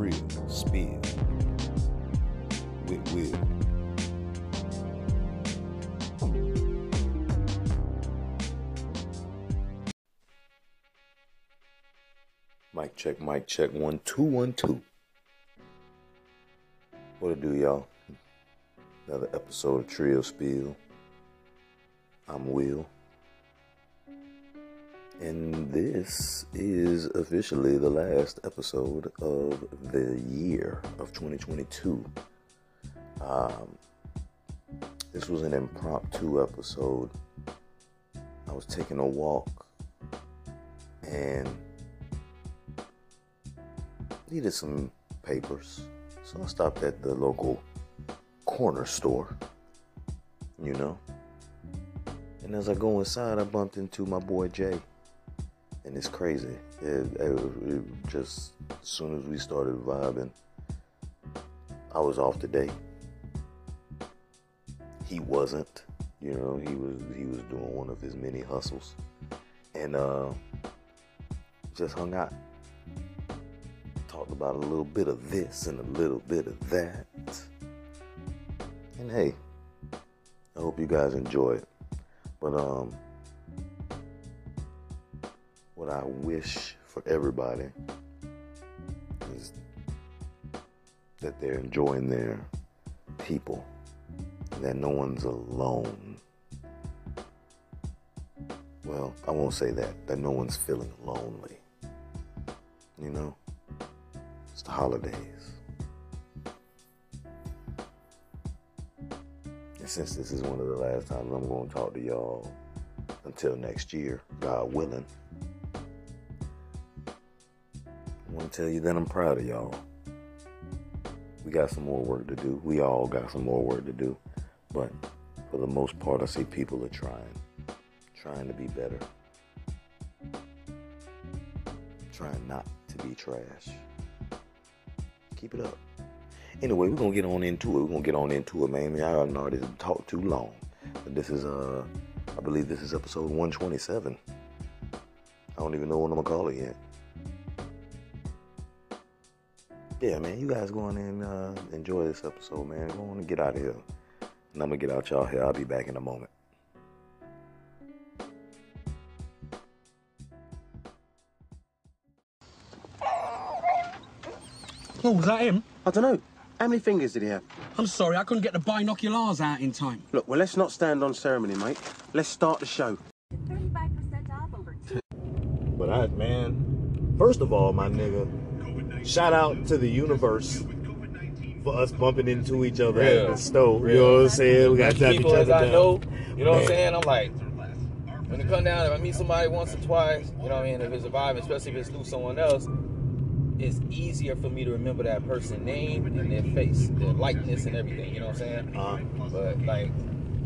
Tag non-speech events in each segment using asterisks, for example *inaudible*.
Trill Spill with Will. Mic check, mic check, one, two, one, two. What it do, y'all? Another episode of Trill Spill. I'm Will. And this is officially the last episode of the year of 2022. Um, this was an impromptu episode. I was taking a walk and needed some papers. So I stopped at the local corner store, you know. And as I go inside, I bumped into my boy Jay and it's crazy. It, it, it just as soon as we started vibing, I was off the date. He wasn't. You know, he was he was doing one of his many hustles, and uh, just hung out. Talked about a little bit of this and a little bit of that. And hey, I hope you guys enjoy it. But um what I wish for everybody is that they're enjoying their people, that no one's alone. Well, I won't say that, that no one's feeling lonely. You know, it's the holidays. And since this is one of the last times I'm going to talk to y'all until next year, God willing. I want to tell you that I'm proud of y'all. We got some more work to do. We all got some more work to do. But for the most part, I see people are trying. Trying to be better. Trying not to be trash. Keep it up. Anyway, we're going to get on into it. We're going to get on into it, man. Y'all know this talk too long. But this is, uh, I believe this is episode 127. I don't even know what I'm to call it yet. Yeah, man, you guys go on and uh, enjoy this episode, man. Go on and get out of here. And I'm gonna get out y'all here. I'll be back in a moment. Oh, was that him? I don't know. How many fingers did he have? I'm sorry, I couldn't get the binoculars out in time. Look, well, let's not stand on ceremony, mate. Let's start the show. 35% off over two. But I, man, first of all, my nigga, shout out to the universe for us bumping into each other at the stove. You know what I'm saying? We got to tap each people other as I know, you know what I'm saying? I'm like, when it come down, if I meet somebody once or twice, you know what I mean? If it's a vibe, especially if it's through someone else, it's easier for me to remember that person's name and their face, their likeness and everything. You know what I'm saying? Uh, But like,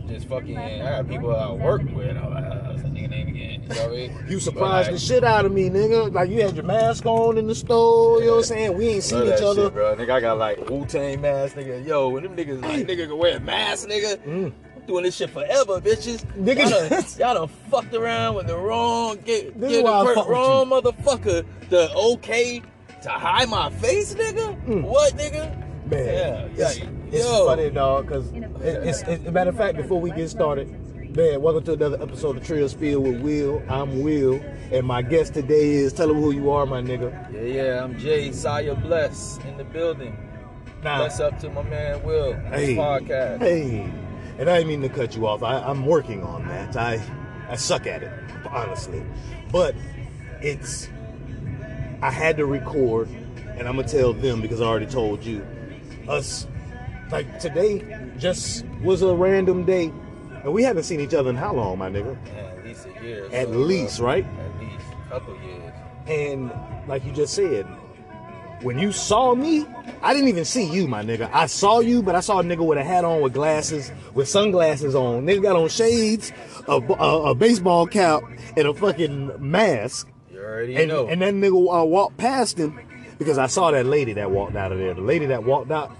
just fucking, I got people I work with. I'm like, uh, what's that nigga name again? You know what I mean? you surprised like, the shit out of me, nigga. Like you had your mask on in the stove. You know what I'm saying? We ain't seen each other. shit, bro. Nigga, I got like Wu Tang mask, nigga. Yo, when them niggas, like, nigga can wear a mask, nigga. Mm. I'm doing this shit forever, bitches. Nigga- y'all done, *laughs* y'all done fucked around with the wrong, get, This is get why I the fuck per- with wrong motherfucker. The okay to hide my face, nigga. What, nigga? Man, Yeah, it's, yeah, it's yo. funny, dog, because it, it's, it's, a matter of fact, before we get started, man, welcome to another episode of Trill Spill with Will. I'm Will, and my guest today is, tell them who you are, my nigga. Yeah, yeah. I'm Jay Sire Bless in the building. Now, Bless up to my man Will. on This hey, podcast. hey, and I didn't mean to cut you off. I, I'm working on that. I, I suck at it, honestly, but it's, I had to record, and I'm gonna tell them because I already told you, us, like today, just was a random day, and we haven't seen each other in how long, my nigga? At least a year. At so, least, bro. right? At least a couple years. And like you just said, when you saw me, I didn't even see you, my nigga. I saw you, but I saw a nigga with a hat on, with glasses, with sunglasses on. Nigga got on shades, a, a, a baseball cap, and a fucking mask. You already And, know. and that nigga uh, walked past him because I saw that lady that walked out of there. The lady that walked out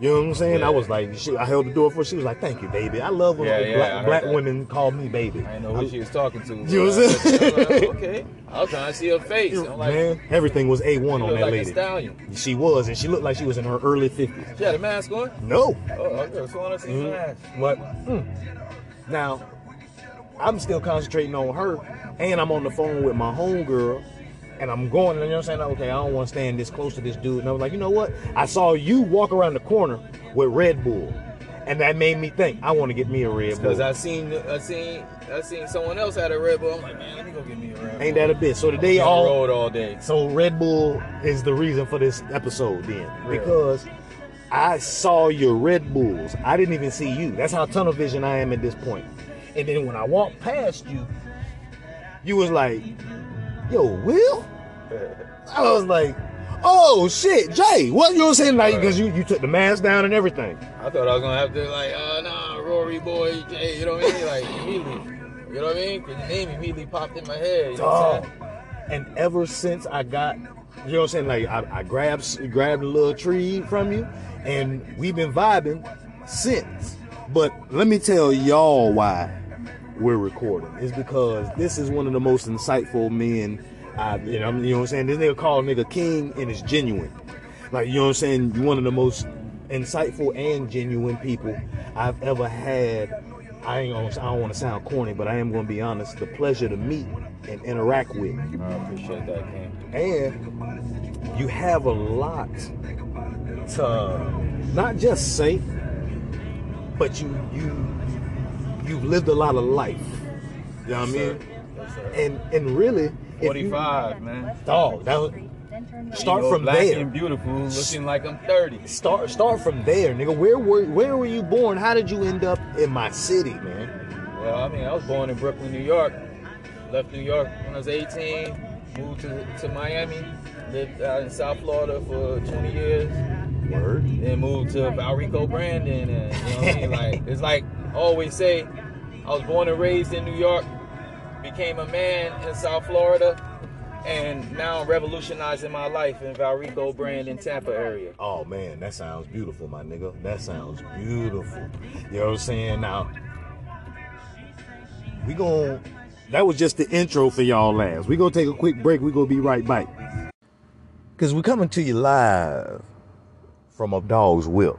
You know what I'm saying? I was like, she, I held the door for her. She was like, "Thank you, baby. I love when Yeah, yeah, black, black women call me baby." I didn't know who she was talking to. You know what I'm saying? Like, okay. I was trying to see her face. I'm like, Man, everything was a one she on that like lady. stallion. She was, and she looked like she was in her early fifties. She had a mask on. No, Oh, okay. So I want to see the mask. but mm. now I'm still concentrating on her, and I'm on the phone with my homegirl, and I'm going, and you know what I'm saying? Okay, I don't want to stand this close to this dude. And I was like, you know what? I saw you walk around the corner with Red Bull, and that made me think I want to get me a Red Bull. Because I seen, I seen, I seen someone else had a Red Bull. I'm like, man, let me go get me a Red Bull. Ain't that a bit? So today the all road all day. So Red Bull is the reason for this episode then. Really? Because I saw your Red Bulls. I didn't even see you. That's how tunnel vision I am at this point. And then when I walked past you, you was like, yo, Will? I was like, oh shit, Jay. What you know saying? Like, because you, you took the mask down and everything. I thought I was gonna have to like, oh nah, Rory boy, Jay, you know what I mean? Like immediately, you know what I mean? Because your name immediately popped in my head. You know what I'm Dog. And ever since I got, you know what I'm saying? Like I, I grabbed grabbed a little tree from you, and we've been vibing since. But let me tell y'all why we're recording. It's because this is one of the most insightful men I, you know, you know what I'm saying? This nigga called nigga king, and it's genuine. Like you know what I'm saying? One of the most insightful and genuine people I've ever had. I ain't gonna, I don't want to sound corny, but I am gonna be honest. The pleasure to meet and interact with. I appreciate that, King. And you have a lot to not just say, but you you you've lived a lot of life. You know what I mean? Yes. And and really, 45, man. dog, that was, start from there. and beautiful, looking like I'm 30. Start start from there, nigga. Where were where were you born? How did you end up in my city, man? Well, I mean, I was born in Brooklyn, New York. Left New York when I was 18. Moved to, to Miami. Lived out in South Florida for 20 years. Word. Then moved to Valrico, Brandon, and you know what I mean. *laughs* Like it's like I always say, I was born and raised in New York. Became a man in South Florida. And now I'm revolutionizing my life in Valrico, Brandon, Tampa area. Oh man, that sounds beautiful, my nigga. That sounds beautiful. You know what I'm saying? Now, we gon' that was just the intro for y'all last. We gonna take a quick break. We gonna be right back. Cause we're coming to you live from a dog's whip.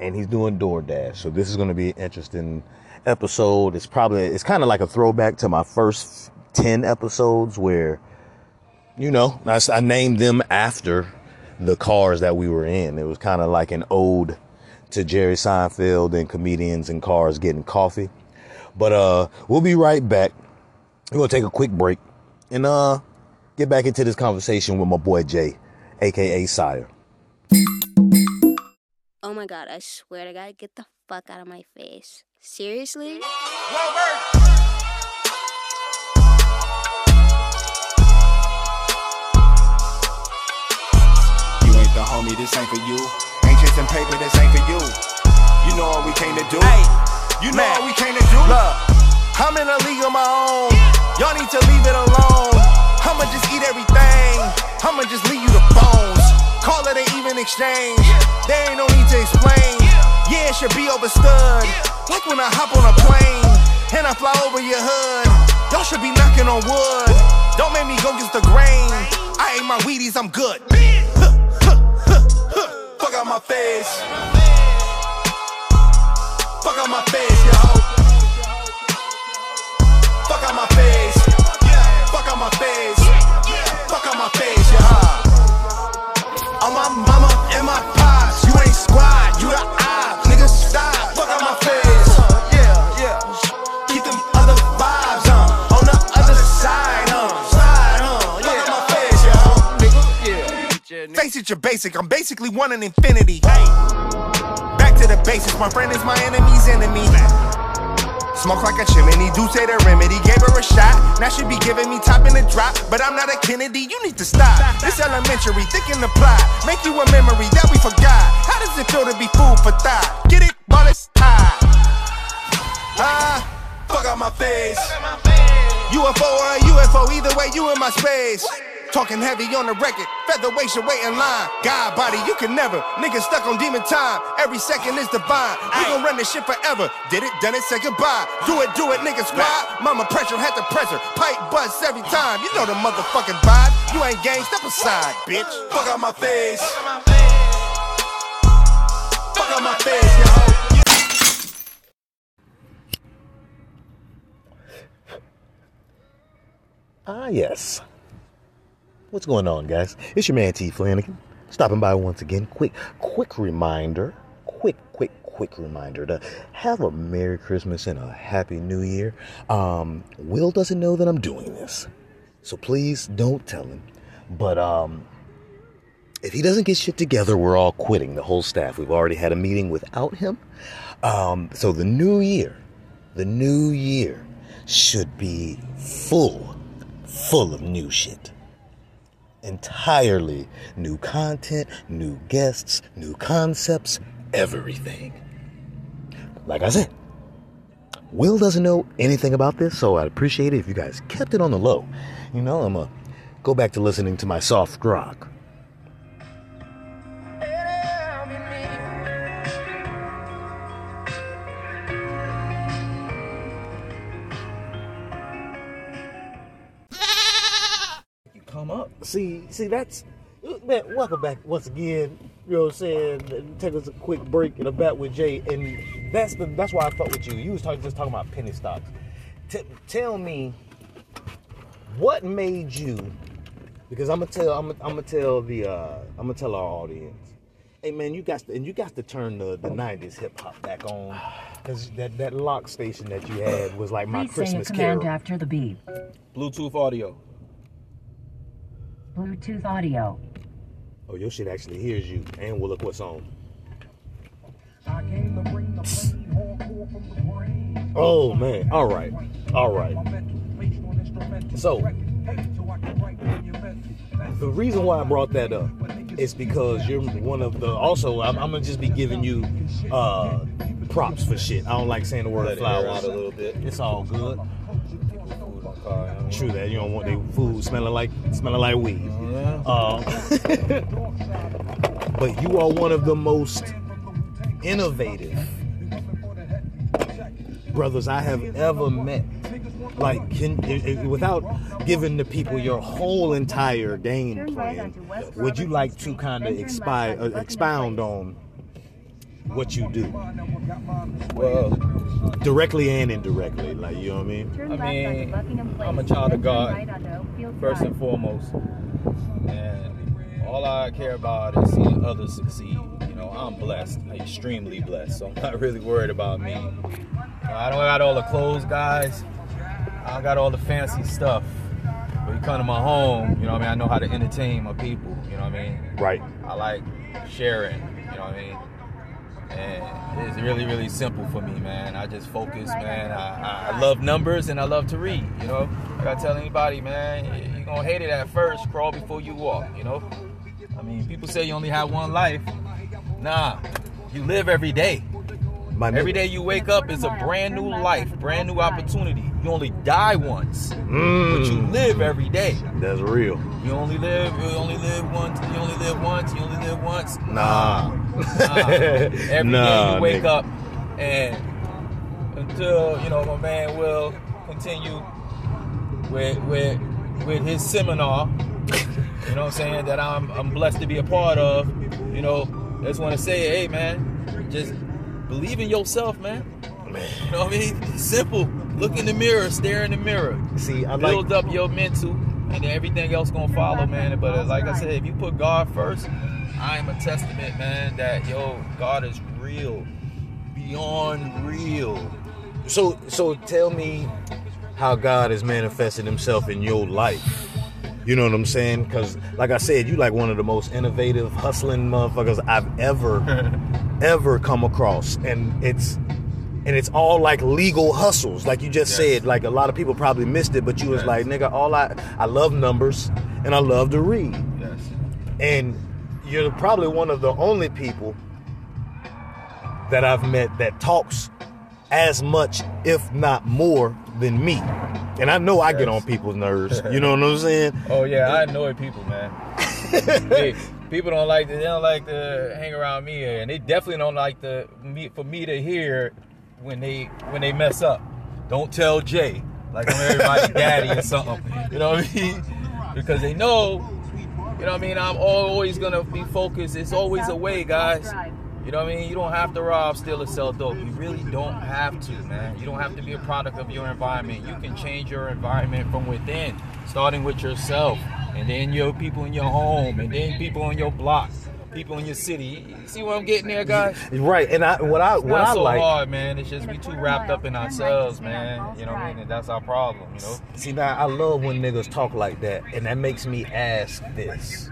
And he's doing DoorDash. So this is gonna be an interesting episode. It's probably it's kind of like a throwback to my first 10 episodes where you know, I, I named them after the cars that we were in. It was kind of like an ode to Jerry Seinfeld and comedians and cars getting coffee. But uh, we'll be right back. We're gonna take a quick break and uh, get back into this conversation with my boy Jay, aka Sire. Oh my god, I swear to God, get the fuck out of my face. Seriously? You ain't the homie, this ain't for you. Ain't chasing paper, this ain't for you. You know what we came to do. you know what we came to do. Look, I'm in a league of my own. Y'all need to leave it alone. I'ma just eat everything. I'ma just leave you the bones. Call it an even exchange. There ain't no need to explain. Yeah, it should be overstood. Like when I hop on a plane and I fly over your hood. Y'all should be knocking on wood. Don't make me go against the grain. I ate my Wheaties, I'm good. *laughs* Fuck out my face. Fuck out my face, yo. Fuck out my face. Fuck out my face. You're basic. I'm basically one in infinity. Hey. Back to the basics. My friend is my enemy's enemy. Smoke like a chimney, do say the remedy. Gave her a shot, now she be giving me top in the drop. But I'm not a Kennedy, you need to stop. This elementary, thinking the plot. Make you a memory that we forgot. How does it feel to be food for thought? Get it? While it's high. Ah, fuck out my face. UFO or a UFO, either way, you in my space. Talking heavy on the record, featherweight should wait in line. God body, you can never. Niggas stuck on demon time. Every second is divine. We gon' run this shit forever. Did it, done it, say goodbye. Do it, do it, nigga squad. Mama pressure, had to pressure. Pipe bust every time. You know the motherfucking vibe. You ain't gang, step aside, bitch. Fuck out my face. Fuck out my face, yo. Ah, yes. What's going on, guys? It's your man T Flanagan, stopping by once again. Quick, quick reminder, quick, quick, quick reminder to have a Merry Christmas and a Happy New Year. Um, Will doesn't know that I'm doing this, so please don't tell him. But um, if he doesn't get shit together, we're all quitting. The whole staff. We've already had a meeting without him. Um, so the new year, the new year should be full, full of new shit. Entirely new content, new guests, new concepts, everything. Like I said, Will doesn't know anything about this, so I'd appreciate it if you guys kept it on the low. You know, I'm gonna go back to listening to my soft rock. See, see, that's man. Welcome back once again. You know what I'm saying? Take us a quick break and a bat with Jay, and that's the that's why I fuck with you. You was talking just talking about penny stocks. T- tell me what made you? Because I'm gonna tell I'm gonna, I'm gonna tell the uh, I'm gonna tell our audience. Hey man, you got to, and you got to turn the, the '90s hip hop back on, because that, that lock station that you had was like my Please say your Christmas command carol. after the beep. Bluetooth audio. Bluetooth audio. Oh, your shit actually hears you, and will look what's on. Oh man, all right, all right. So the reason why I brought that up is because you're one of the. Also, I'm, I'm gonna just be giving you uh, props for shit. I don't like saying the word Let it flowers. out a little bit. It's all good. True that you don't want their food smelling like smelling like weed. Uh, but you are one of the most innovative brothers I have ever met. Like, can without giving the people your whole entire game plan, would you like to kind of expi- uh, expound on what you do, Well, directly and indirectly? Like, you know what I mean? I mean, I'm a child of God, first and foremost. And all I care about is seeing others succeed. You know, I'm blessed, extremely blessed. So I'm not really worried about me. I don't got all the clothes, guys. I got all the fancy stuff. When you come to my home, you know what I mean? I know how to entertain my people, you know what I mean? Right. I like sharing, you know what I mean? And it's really, really simple for me, man. I just focus, man. I, I, love numbers and I love to read, you know? Like I tell anybody, man, you're gonna hate it at first, crawl before you walk, you know? I mean, people say you only have one life. Nah, you live every day. My Every day you wake up is a brand new life, brand new opportunity. You only die once, but you Mm, live every day. that's real. You only live, you only live once, you only live once, you only live once. Nah. Nah. Every *laughs* day Nah, you wake nigga. up and until, you know, my man will continue with with with his seminar, you know what I'm saying, that I'm I'm blessed to be a part of, you know, I just want to say, hey man, just believe in yourself, man. Man. You know what I mean? Simple. Look in the mirror, stare in the mirror. See, I like up your mental, and everything else gonna follow, man. But like I said, if you put God first, I am a testament, man, that yo, God is real, beyond real. So, so tell me how God has manifested Himself in your life. You know what I'm saying? Because, like I said, you like one of the most innovative, hustling motherfuckers I've ever, *laughs* ever come across, and it's, and it's all like legal hustles, like you just Yes. said. Like a lot of people probably missed it, but you was like, nigga, all I, I love numbers, and I love to read, Yes. and you're probably one of the only people that I've met that talks as much, if not more, than me. And I know I get on people's nerves. You *laughs* know what I'm saying? Oh yeah, I annoy people, man. *laughs* Hey, people don't like to, they don't like to hang around me, and they definitely don't like to me for me to hear when they when they mess up. Don't tell Jay like I'm everybody's *laughs* daddy or something. You know what I mean? Because they know, you know what I mean. I'm always gonna be focused. It's always a way, guys. You know what I mean? You don't have to rob, steal, or sell dope. You really don't have to, man. You don't have to be a product of your environment. You can change your environment from within, starting with yourself, and then your people in your home, and then people on your block, people in your city. You see what I'm getting there, guys? Right. And I what I It's what not I so like. hard, man. It's just we too wrapped up in ourselves, man. You know what I mean? And that's our problem, you know? See now, I love when niggas talk like that, and that makes me ask this: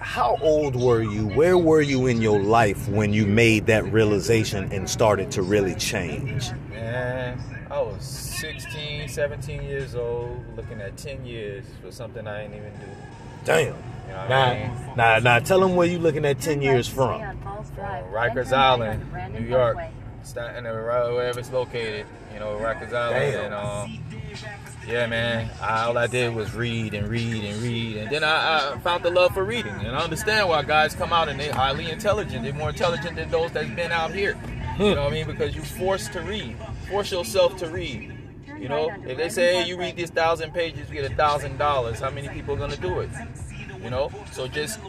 How old were you? Where were you in your life when you made that realization and started to really change? Man, I was 16, 17 years old, looking at 10 years for something I ain't even do. Damn. You know what Now, I mean? now, now, tell them where you looking at ten years from. From Rikers Island, New York, Staten, right wherever it's located. You know, Rikers Island, Damn. and um, yeah, man. I, all I did was read and read and read, and then I, I found the love for reading, and I understand why guys come out and they're highly intelligent. They're more intelligent than those that's been out here. You know what I mean? Because you're forced to read, force yourself to read. You know, if they say, hey, you read these thousand pages, you get a thousand dollars. How many people are gonna do it? You know, so just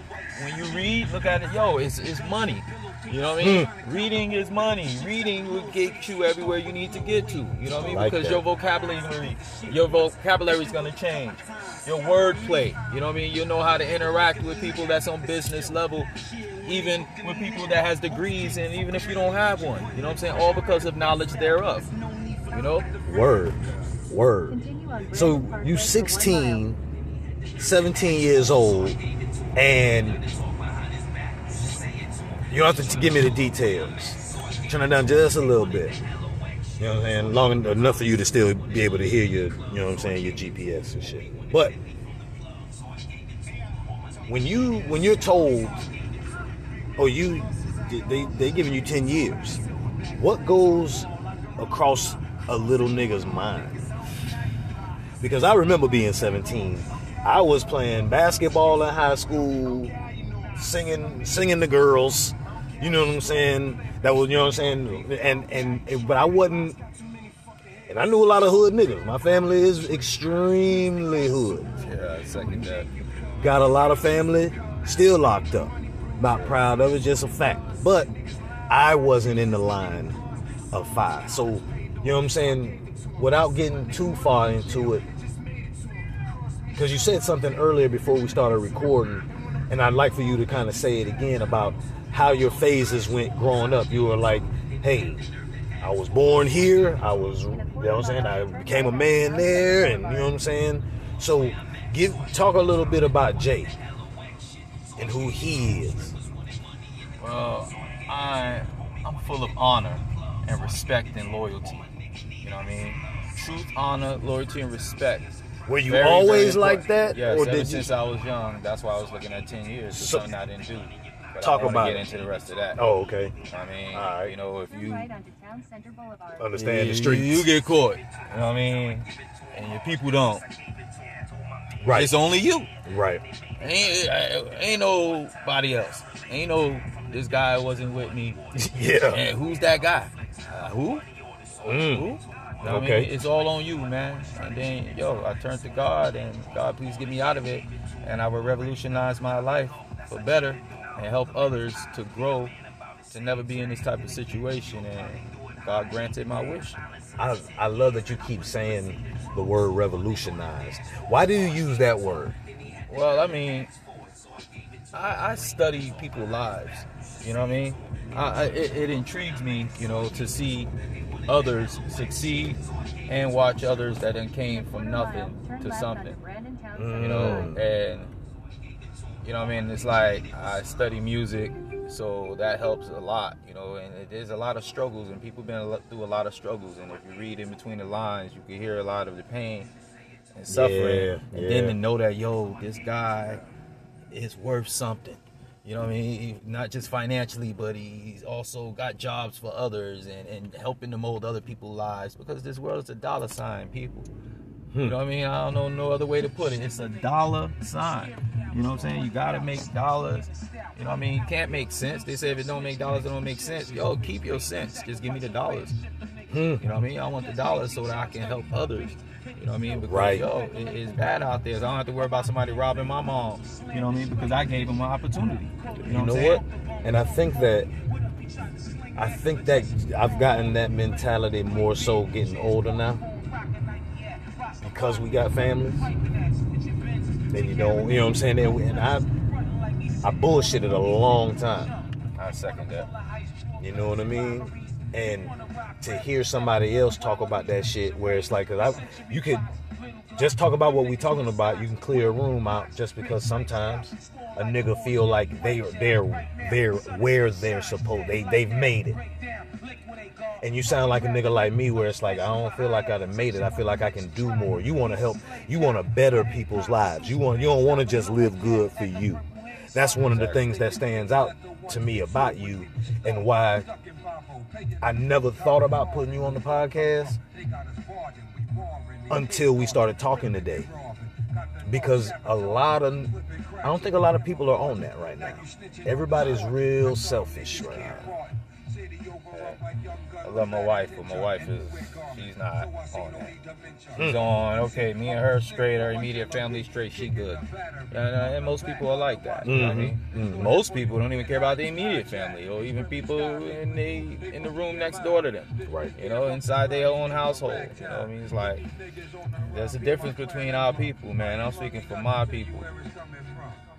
when you read, look at it, yo, it's it's money. You know what I mean? Hmm. Reading is money. Reading will get you everywhere you need to get to. You know what I mean? Like because that. your vocabulary, your vocabulary is gonna change. Your wordplay. You know what I mean? You'll know how to interact with people that's on business level, even with people that has degrees, and even if you don't have one. You know what I'm saying? All because of knowledge thereof. You know? Word, word. So you 16, 17 years old, and you don't have to give me the details. Turn it down just a little bit. You know what I'm saying? Long enough for you to still be able to hear your, you know what I'm saying, your GPS and shit. But when you when you're told, oh you, they they giving you 10 years. What goes across a little nigga's mind? Because I remember being 17. I was playing basketball in high school, singing singing the girls. You know what I'm saying? That was you know what I'm saying? And and, and but I wasn't and I knew a lot of hood niggas. My family is extremely hood. Yeah, I second that. Got a lot of family still locked up. Not proud of it, just a fact. But I wasn't in the line of five. So, you know what I'm saying? Without getting too far into it, because you said something earlier before we started recording, and I'd like for you to kind of say it again about how your phases went growing up. You were like, hey, I was born here. I was, you know what I'm saying? I became a man there, and you know what I'm saying? So, give talk a little bit about Jay and who he is. Well, I I'm full of honor and respect and loyalty. You know what I mean? Truth, honor, loyalty, and respect. Were you Very, always very like that, Yes, or ever did you- since I was young. That's why I was looking at ten years. So- something I didn't do. But Talk I don't about wanna it. get into the rest of that. Oh, okay. I mean, All right. you know, if you Understand you, the streets. you get caught. You know what I mean? And your people don't. right. It's only you. right. Ain't, ain't nobody else. Ain't no this guy wasn't with me. *laughs* Yeah. And who's that guy? Uh, who? Mm. Who? You know what I Okay. mean? It's all on you, man. And then, yo, I turned to God and God, please get me out of it. And I will revolutionize my life for better and help others to grow to never be in this type of situation. And God granted my wish. I, I love that you keep saying the word revolutionized. Why do you use that word? Well, I mean, I, I study people's lives. You know what I mean? I, I, it, it intrigues me, you know, to see others succeed and watch others that then came from nothing to something. You know, mm. and you know what I mean? It's like I study music, so that helps a lot, you know, and it, there's a lot of struggles and people been through a lot of struggles and if you read in between the lines, you can hear a lot of the pain and suffering. Yeah, and then to know that yo, this guy is worth something. You know what I mean? He- Not just financially, but he's also got jobs for others and, and helping to mold other people's lives because this world is a dollar sign, people. You hmm. know what I mean? I don't know no other way to put it. It's a dollar sign. You know what I'm saying? You gotta make dollars. You know what I mean? You can't make sense. They say if it don't make dollars, it don't make sense. Yo, keep your sense. Just give me the dollars. Hmm. You know what I mean? I want the dollars so that I can help others. You know what I mean? Because Right. yo, it, it's bad out there. So I don't have to worry about somebody robbing my mom. You know what I mean? Because I gave them an opportunity. You know, You what, know what? And I think that I think that I've gotten that mentality more so getting older now. Because we got families. And you know, you know what I'm saying? And I I bullshitted a long time. I second that. You know what I mean? And to hear somebody else talk about that shit, where it's like, I, you could just talk about what we talking about. You can clear a room out just because sometimes a nigga feel like they they're they're where they're supposed they they've made it. And you sound like a nigga like me, where it's like I don't feel like I've made it. I feel like I can do more. You want to help. You want to better people's lives. You want. You don't want to just live good for you. That's one of the things that stands out to me about you, and why I never thought about putting you on the podcast until we started talking today. Because a lot of, I don't think a lot of people are on that right now. Everybody's real selfish right now. I love my wife, but my wife is she's not on that. She's hmm. on okay, me and her straight, our immediate family straight, she good. And, uh, and most people are like that. You know what I mm-hmm. mean? Mm-hmm. Most people don't even care about the immediate family or even people in the in the room next door to them. Right. You know, inside their own household. You know what I mean? It's like there's a difference between our people, man. I'm speaking for my people.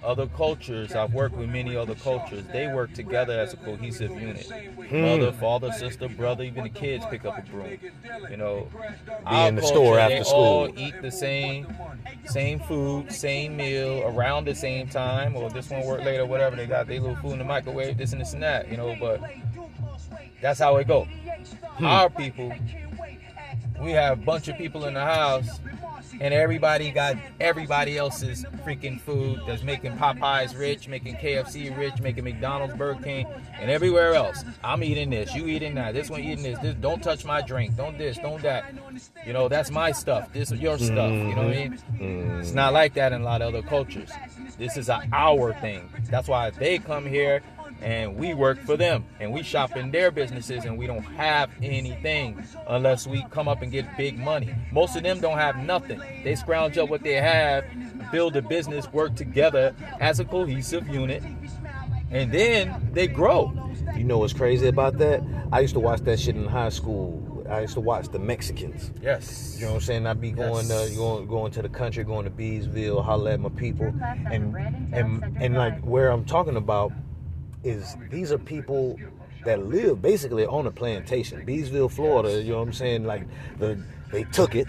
Other cultures, I've worked with many other cultures. They work together as a cohesive unit. Mother, father, sister, brother, even the kids pick up a broom. You know, be in the store after they school. all eat the same, same food, same meal around the same time, or this one work later, whatever. They got their little food in the microwave, this and this and that. You know, but that's how it go. Hmm. Our people, we have a bunch of people in the house, and everybody got everybody else's freaking food that's making Popeyes rich, making KFC rich, making McDonald's, Burger King, and everywhere else. I'm eating this, you eating that, this one eating this. This don't touch my drink, don't this, don't that. You know, that's my stuff. This is your stuff. You know what I mean? Mm-hmm. It's not like that in a lot of other cultures. This is a our thing. That's why they come here and we work for them and we shop in their businesses and we don't have anything unless we come up and get big money. Most of them don't have nothing. They scrounge up what they have, build a business, work together as a cohesive unit, and then they grow. You know what's crazy about that? I used to watch that shit in high school. I used to watch the Mexicans. Yes. You know what I'm saying? I'd be going Yes. uh, going going to the country, going to Bealsville, holler at my people, and and and like where I'm talking about is these are people that live basically on a plantation, Bealsville, Florida. You know what I'm saying? Like the they took it.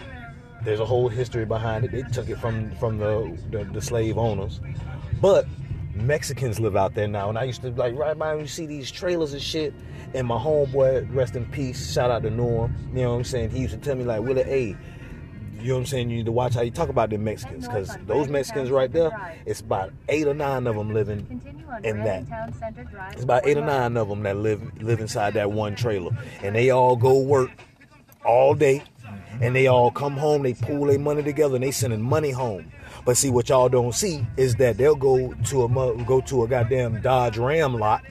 There's a whole history behind it. They took it from from the the, the slave owners, but Mexicans live out there now. And I used to like right by you see these trailers and shit. And my homeboy, rest in peace, shout out to Norm. You know what I'm saying? He used to tell me like, Willie, hey, you know what I'm saying? You need to watch how you talk about them Mexicans, because those Mexicans right there, it's about eight or nine of them living in that. It's about eight or nine of them that live live inside that one trailer, and they all go work all day, and they all come home. They pool their money together, and they sending money home. But see, what y'all don't see is that they'll go to a go to a goddamn Dodge Ram lot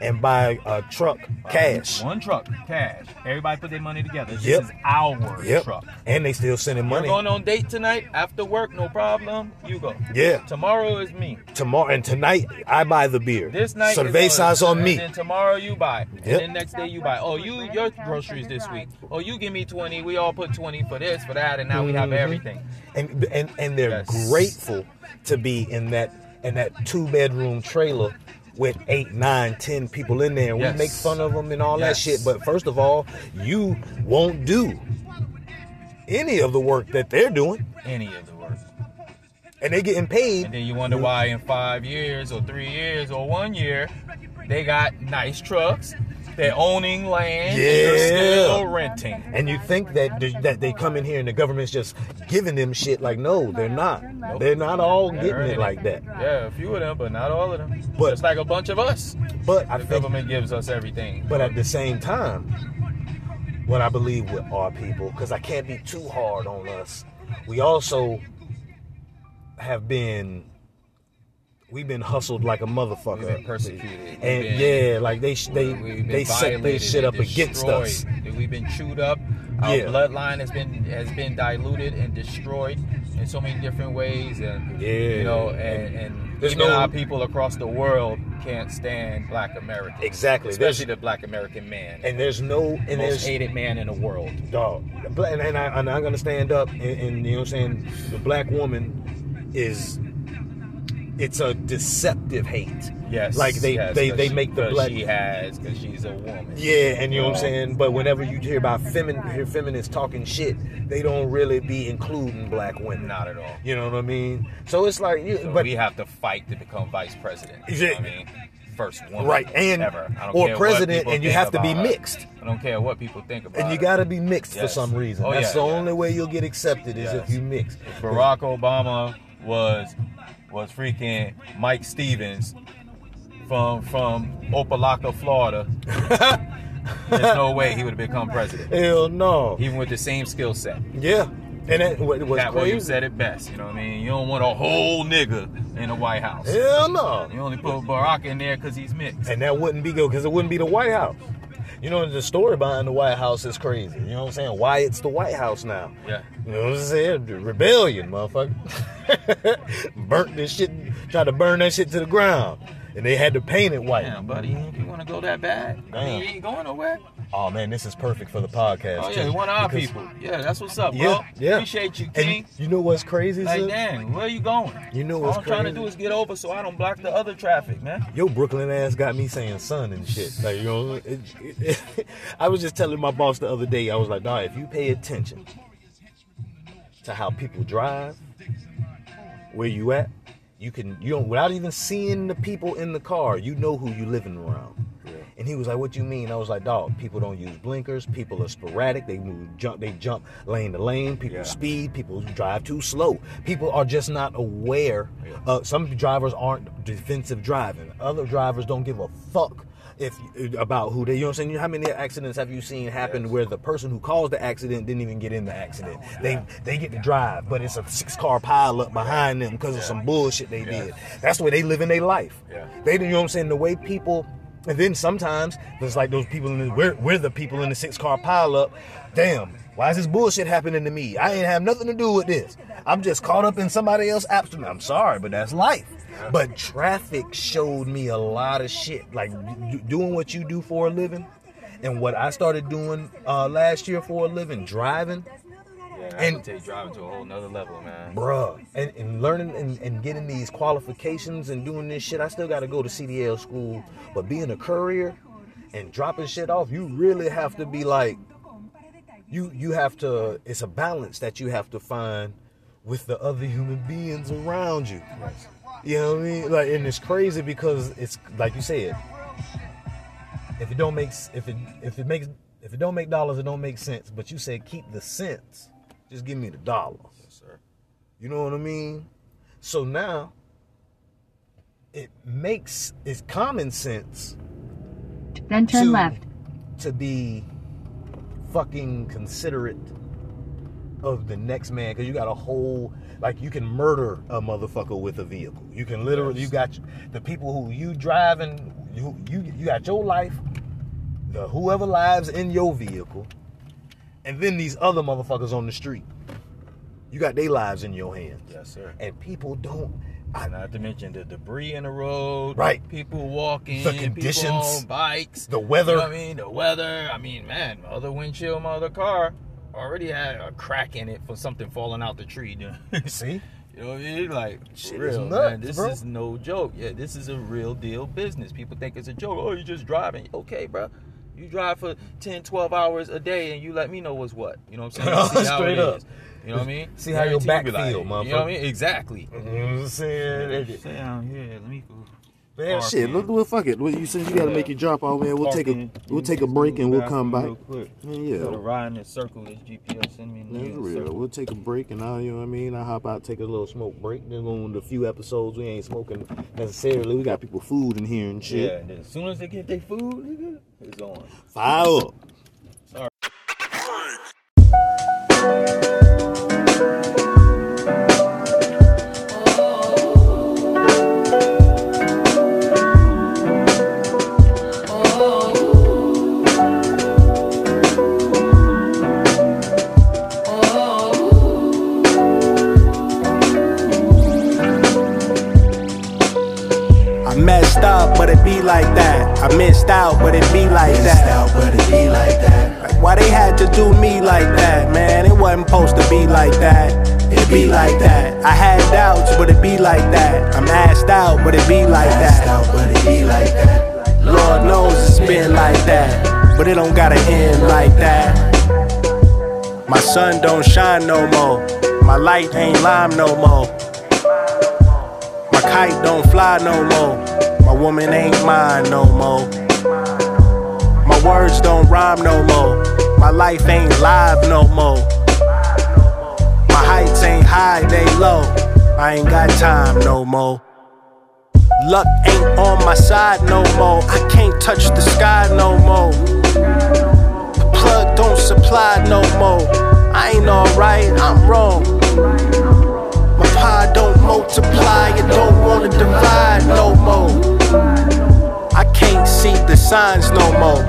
and buy a truck cash. One truck, cash. Everybody put their money together. This Yep. is our Yep, truck. and they still sending money. You're going on date tonight after work, no problem. You go. Yeah. Tomorrow is me. Tomorrow and tonight, I buy the beer. This night cervezas on and me. then tomorrow you buy. Yep. And then next day you buy. Oh, you your groceries this week. Oh, you give me twenty. We all put twenty for this, for that, and now we have Mhm. everything. and and and they're Yes. grateful to be in that in that two bedroom trailer with eight, nine, ten people in there. And Yes. We make fun of them and all that shit. But first of all, you won't do any of the work that they're doing, Any of the work. and they're getting paid. And then you wonder why in five years or three years or one year they got nice trucks, They're owning land. Yeah. They're still renting. And you think that they, that they come in here and the government's just giving them shit? Like, no, they're not. They're not all They're getting earning it like that. Yeah, a few of them, but not all of them. But- Just like a bunch of us. But I The think, government gives us everything. but at the same time, what I believe with our people, because I can't be too hard on us. We also have been. We've been hustled like a motherfucker. We've been persecuted. And been- yeah, like they they they set their shit up against us. We've been chewed up. Our Yeah. bloodline has been has been diluted and destroyed in so many different ways, and Yeah. you know, and, and There's even no- our people across the world can't stand Black Americans. Exactly. There's- especially the Black American man, And there's no and most there's hated man in the world. dog. And, and, I, I'm gonna stand up and, and you know what I'm saying. The black woman is. It's a deceptive hate. Yes, Like they yes, they, they she- make the black. she has because she's a woman. Yeah, and you know what I'm saying. But whenever you hear about femin, hear feminists talking shit, they don't really be including black women. Not at all. You know what I mean? So it's like, you, So but we have to fight to become vice president. You know I mean? First woman Right, and- ever. Or president, and you have to be about her. mixed. I don't care what people think about. and you got to be mixed for some reason. Oh, That's yeah, the yeah. only way you'll get accepted is if you mix. Barack Obama was was freaking Mike Stevens from from Opelika, Florida. *laughs* There's no way he would have become president, Hell no. even with the same skill set. Yeah, and that what was Katt Williams said it best. You know what I mean? You don't want a whole nigga in the White House. Hell no. You only put Barack in there because he's mixed. And that wouldn't be good because it wouldn't be the White House. You know, the story behind the White House is crazy. You know what I'm saying? Why it's the White House now. Yeah. You know what I'm saying? Rebellion, motherfucker. *laughs* Burnt this shit, tried to burn that shit to the ground. And they had to paint it white. Damn, buddy, you want to go that bad? Damn. you ain't going nowhere. Oh man, this is perfect for the podcast. Oh yeah, one of our people. Yeah, that's what's up, bro. Yeah, yeah. Appreciate you, King. And you know what's crazy? like, son? dang, where you going? You know All what's I'm trying to do is get over so I don't block the other traffic, man. Your Brooklyn ass got me saying son and shit. Like, you know, it, it- *laughs* I was just telling my boss the other day, I was like, dog, if you pay attention to how people drive, where you at, you can, you don't, without even seeing the people in the car, you know who you living around. And he was like, "What you mean?" I was like, "Dog, people don't use blinkers. People are sporadic. They move, jump, they jump lane to lane. People Yeah. speed. People drive too slow. People are just not aware. Uh, some drivers aren't defensive driving. Other drivers don't give a fuck if about who they. You know what I'm saying? How many accidents have you seen happen where the person who caused the accident didn't even get in the accident? They they get to drive, but it's a six car pile up behind them because of some bullshit they did. That's the way they live in their life. Yeah. They, you know what I'm saying? The way people, and then sometimes there's like those people in the, we're, we're the people in the six car pileup. Damn, why is this bullshit happening to me? I ain't have nothing to do with this. I'm just caught up in somebody else's absence. I'm sorry, but that's life. But traffic showed me a lot of shit. Like doing what you do for a living, and what I started doing uh, last year for a living, driving. Yeah, And- take driving to a whole nother level, man. Bruh, and, and learning and, and getting these qualifications and doing this shit, I still got to go to CDL school. But being a courier and dropping shit off, you really have to be like, you you have to. It's a balance that you have to find with the other human beings around you. You know what I mean? Like, and it's crazy because it's like you said. If it don't make if it if it makes if it don't make dollars, it don't make sense. But you said keep the sense. Just give me the dollar. Yes, sir. You know what I mean? So now it makes it's common sense Then turn to, left. to be fucking considerate of the next man because you got a whole like you can murder a motherfucker with a vehicle. You can literally you got the people who you driving you you you got your life, the whoever lives in your vehicle, and then these other motherfuckers on the street. You got their lives in your hands. Yes, sir. And people don't I, Not to mention the debris in the road, Right. People walking, The conditions, on bikes, the weather. You know what I mean, the weather. I mean, man, my other windshield, my other car already had a crack in it for something falling out the tree. *laughs* see? You know what I mean? Like, Shit for is real, nuts, man. This bro. is no joke. Yeah, this is a real deal business. People think it's a joke. Oh, you're just driving. Okay, bro. You drive for 10, 12 hours a day and you let me know what's what. You know what I'm saying? You *laughs* see how Straight up. is. You know what I mean? See how your back feel, You know what I mean? Exactly. You know what I'm saying? Sit down here. Let me go. Man, shit, look, well, fuck it. Well, you said you gotta Yeah. make your drop off, man. We'll take a we'll take a break and we'll come back. quick. Yeah, yeah. of riding in circle, this GPS send me in That's real. We'll take a break and I, you know what I mean. I hop out, take a little smoke break. Then on the few episodes we ain't smoking necessarily. We got people food in here and Yeah, shit. and then as soon as they get their food, nigga, it's on. Fire up. Sorry. I messed up, but it be like that. I missed out, but it be like that. Out, but it be like that. Like, why they had to do me like that, man? It wasn't supposed to be like that. It be like that. I had doubts, but it be like that. I'm asked out, but it be like that. Out, but it be like that. Lord knows it's been like that, but it don't gotta end like that. My sun don't shine no more. My light ain't lime no more. My kite don't fly no more. My woman ain't mine no more. My words don't rhyme no more. My life ain't live no more. My heights ain't high, they low. I ain't got time no more. Luck ain't on my side no more. I can't touch the sky no more. The plug don't supply no more. I ain't alright, I'm wrong. My pie don't multiply, it don't wanna divide no more. I can't see the signs no more.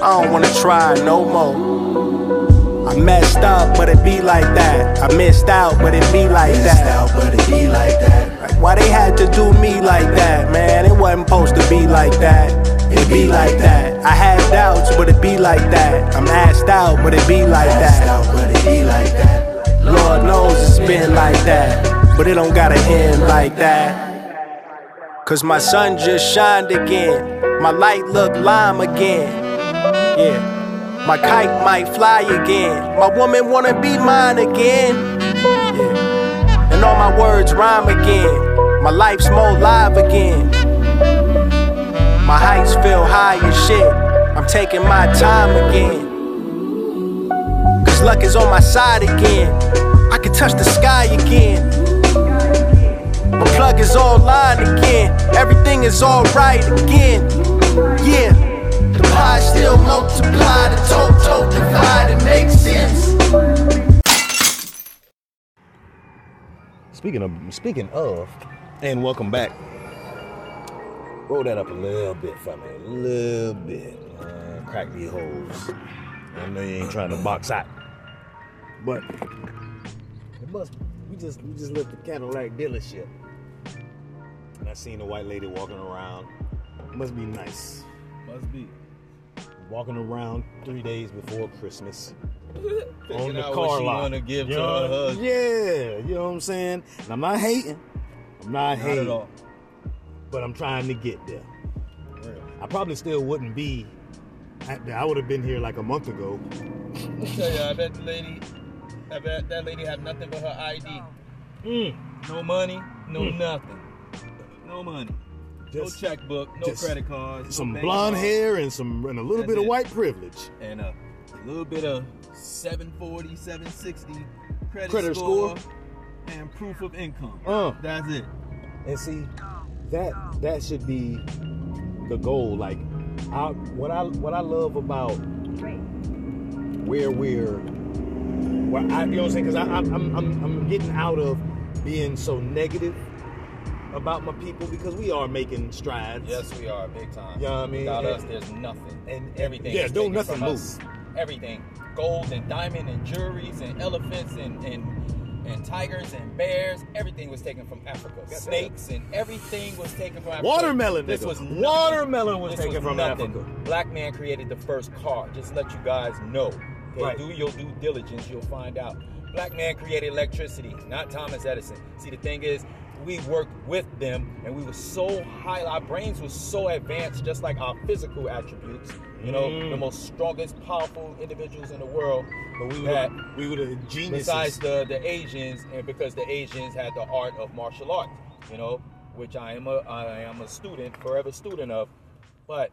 I don't wanna try no more. I messed up, but it be like that. I missed out, but it be like that. but it be like that. Like, why they had to do me like that, man? It wasn't supposed to be like that. It be like that. I had doubts, but it be like that. I'm asked out, but it be like that. but it be like that. Lord knows it's been like that, but it don't gotta end like that. Cause my sun just shined again, my light look lime again. Yeah. My kite might fly again. My woman wanna be mine again. Yeah. And all my words rhyme again. My life's more live again. My heights feel high as shit. I'm taking my time again. Cause luck is on my side again. I can touch the sky again. My plug is online again. Everything is alright again. Yeah. The pie still multiply, the total divide, it makes sense. Speaking of speaking of, and welcome back. Roll that up a little bit for me, a little bit. Uh, crack these holes. I know you ain't trying to box out, but it must. We just we just left the Cadillac dealership, and I seen a white lady walking around. Must be nice. Must be. Walking around three days before Christmas. *laughs* on the car lot. wanna give You to her husband. Yeah, you know what I'm saying? And I'm not hating. I'm not, Not hating. at all. But I'm trying to get there. Real. I probably still wouldn't be. I, I would have been here like a month ago. I tell you, I bet the lady, I bet that lady had nothing but her ID. Mm. No money, no Mm. nothing. No money. Just- no checkbook, no credit cards. Some bank blonde cards, hair and some and a little That's bit of white privilege. And a little bit of 740, 760 credit, Credit score, score. and proof of income. Uh. That's it. And see, that that should be the goal. Like, I, what I what I love about where we're, where I, you know what I'm saying? Because I'm, I'm I'm I'm getting out of being so negative about my people because we are making strides. Yes, we are big time. You know what I mean? Without And- us, there's nothing. and- everything. yeah, is don't nothing move. us. Everything, gold and diamond and jewelries and elephants and and and tigers and bears. Everything was taken from Africa. Snakes and everything was taken from Africa. Watermelon, This nigga. was nothing. Watermelon was This taken from nothing. Africa. Black man created the first car. Just let you guys know. Okay, Right. do your due diligence. You'll find out. Black man created electricity, not Thomas Edison. See, the thing is, we worked with them, and we were so high. Our brains were so advanced, just like our physical attributes. You know, Mm. the most strongest, powerful individuals in the world. But we were had, the, we were the geniuses. besides the the Asians, and because the Asians had the art of martial art. You know, which I am a I am a student, forever student of. But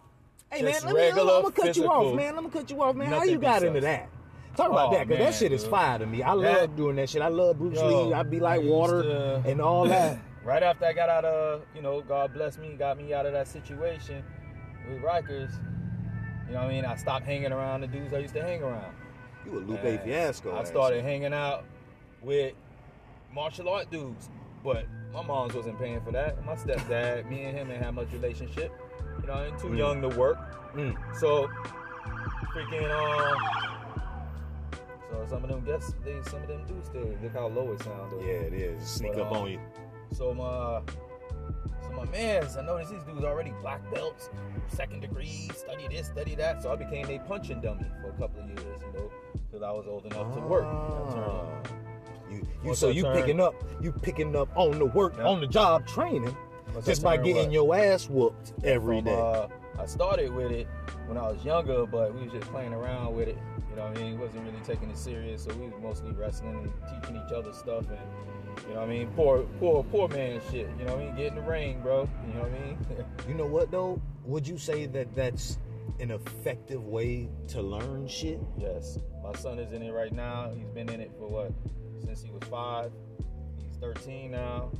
Hey man, let me, I'm regular gonna cut you off, man. Let me cut you off, man. How you got into us. that? Talk about Oh, that, cause that shit is fire to me. I That- love doing that shit. I love Bruce Yo, Lee. I be like water to- and all *clears throat* that. right after I got out of, you know, God bless me, got me out of that situation with Rikers. You know what I mean? I stopped hanging around the dudes I used to hang around. You a Lupe And Fiasco. I started hanging out with martial art dudes, but my mom's wasn't paying for that. My stepdad, me and him ain't had much relationship. You know, I'm too Mm. young to work. Mm. So, freaking, um, so some of them guess they, some of them do still. Look how low it sounded. Yeah, it is. Sneak But, up um, on you. So my so my mans, I noticed these dudes already black belts, second degree, study this, study that. So I became a punching dummy for a couple of years, you know, till I was old enough to work. Turned- You, you so you turned- picking up, you picking up on the work, Yeah. on the job training, just by getting what? your ass whooped every from, day. Uh, I started with it when I was younger, but we was just playing around with it. You know what I mean? wasn't really taking it serious, so we was mostly wrestling and teaching each other stuff and you know what I mean? Poor poor poor man shit. You know what I mean? Get in the ring, bro. You know what I mean? *laughs* you know what though? Would you say that that's an effective way to learn shit? Yes. My son is in it right now. He's been in it for what? Since he was five. He's 13 now.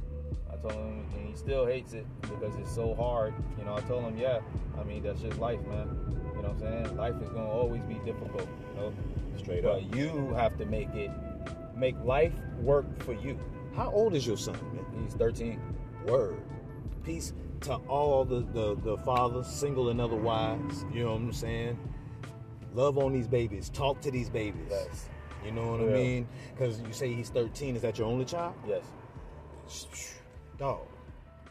I told him, and he still hates it because it's so hard. You know, I told him, yeah, I mean, that's just life, man. You know what I'm saying? Life is going to always be difficult, you know? Straight but up. you have to make it, make life work for you. How old is your son, man? He's 13. Word. Peace to all the, the, the fathers, single and otherwise. You know what I'm saying? Love on these babies. Talk to these babies. Yes. You know what I mean? Because you say he's 13. Is that your only child? Yes. Dog.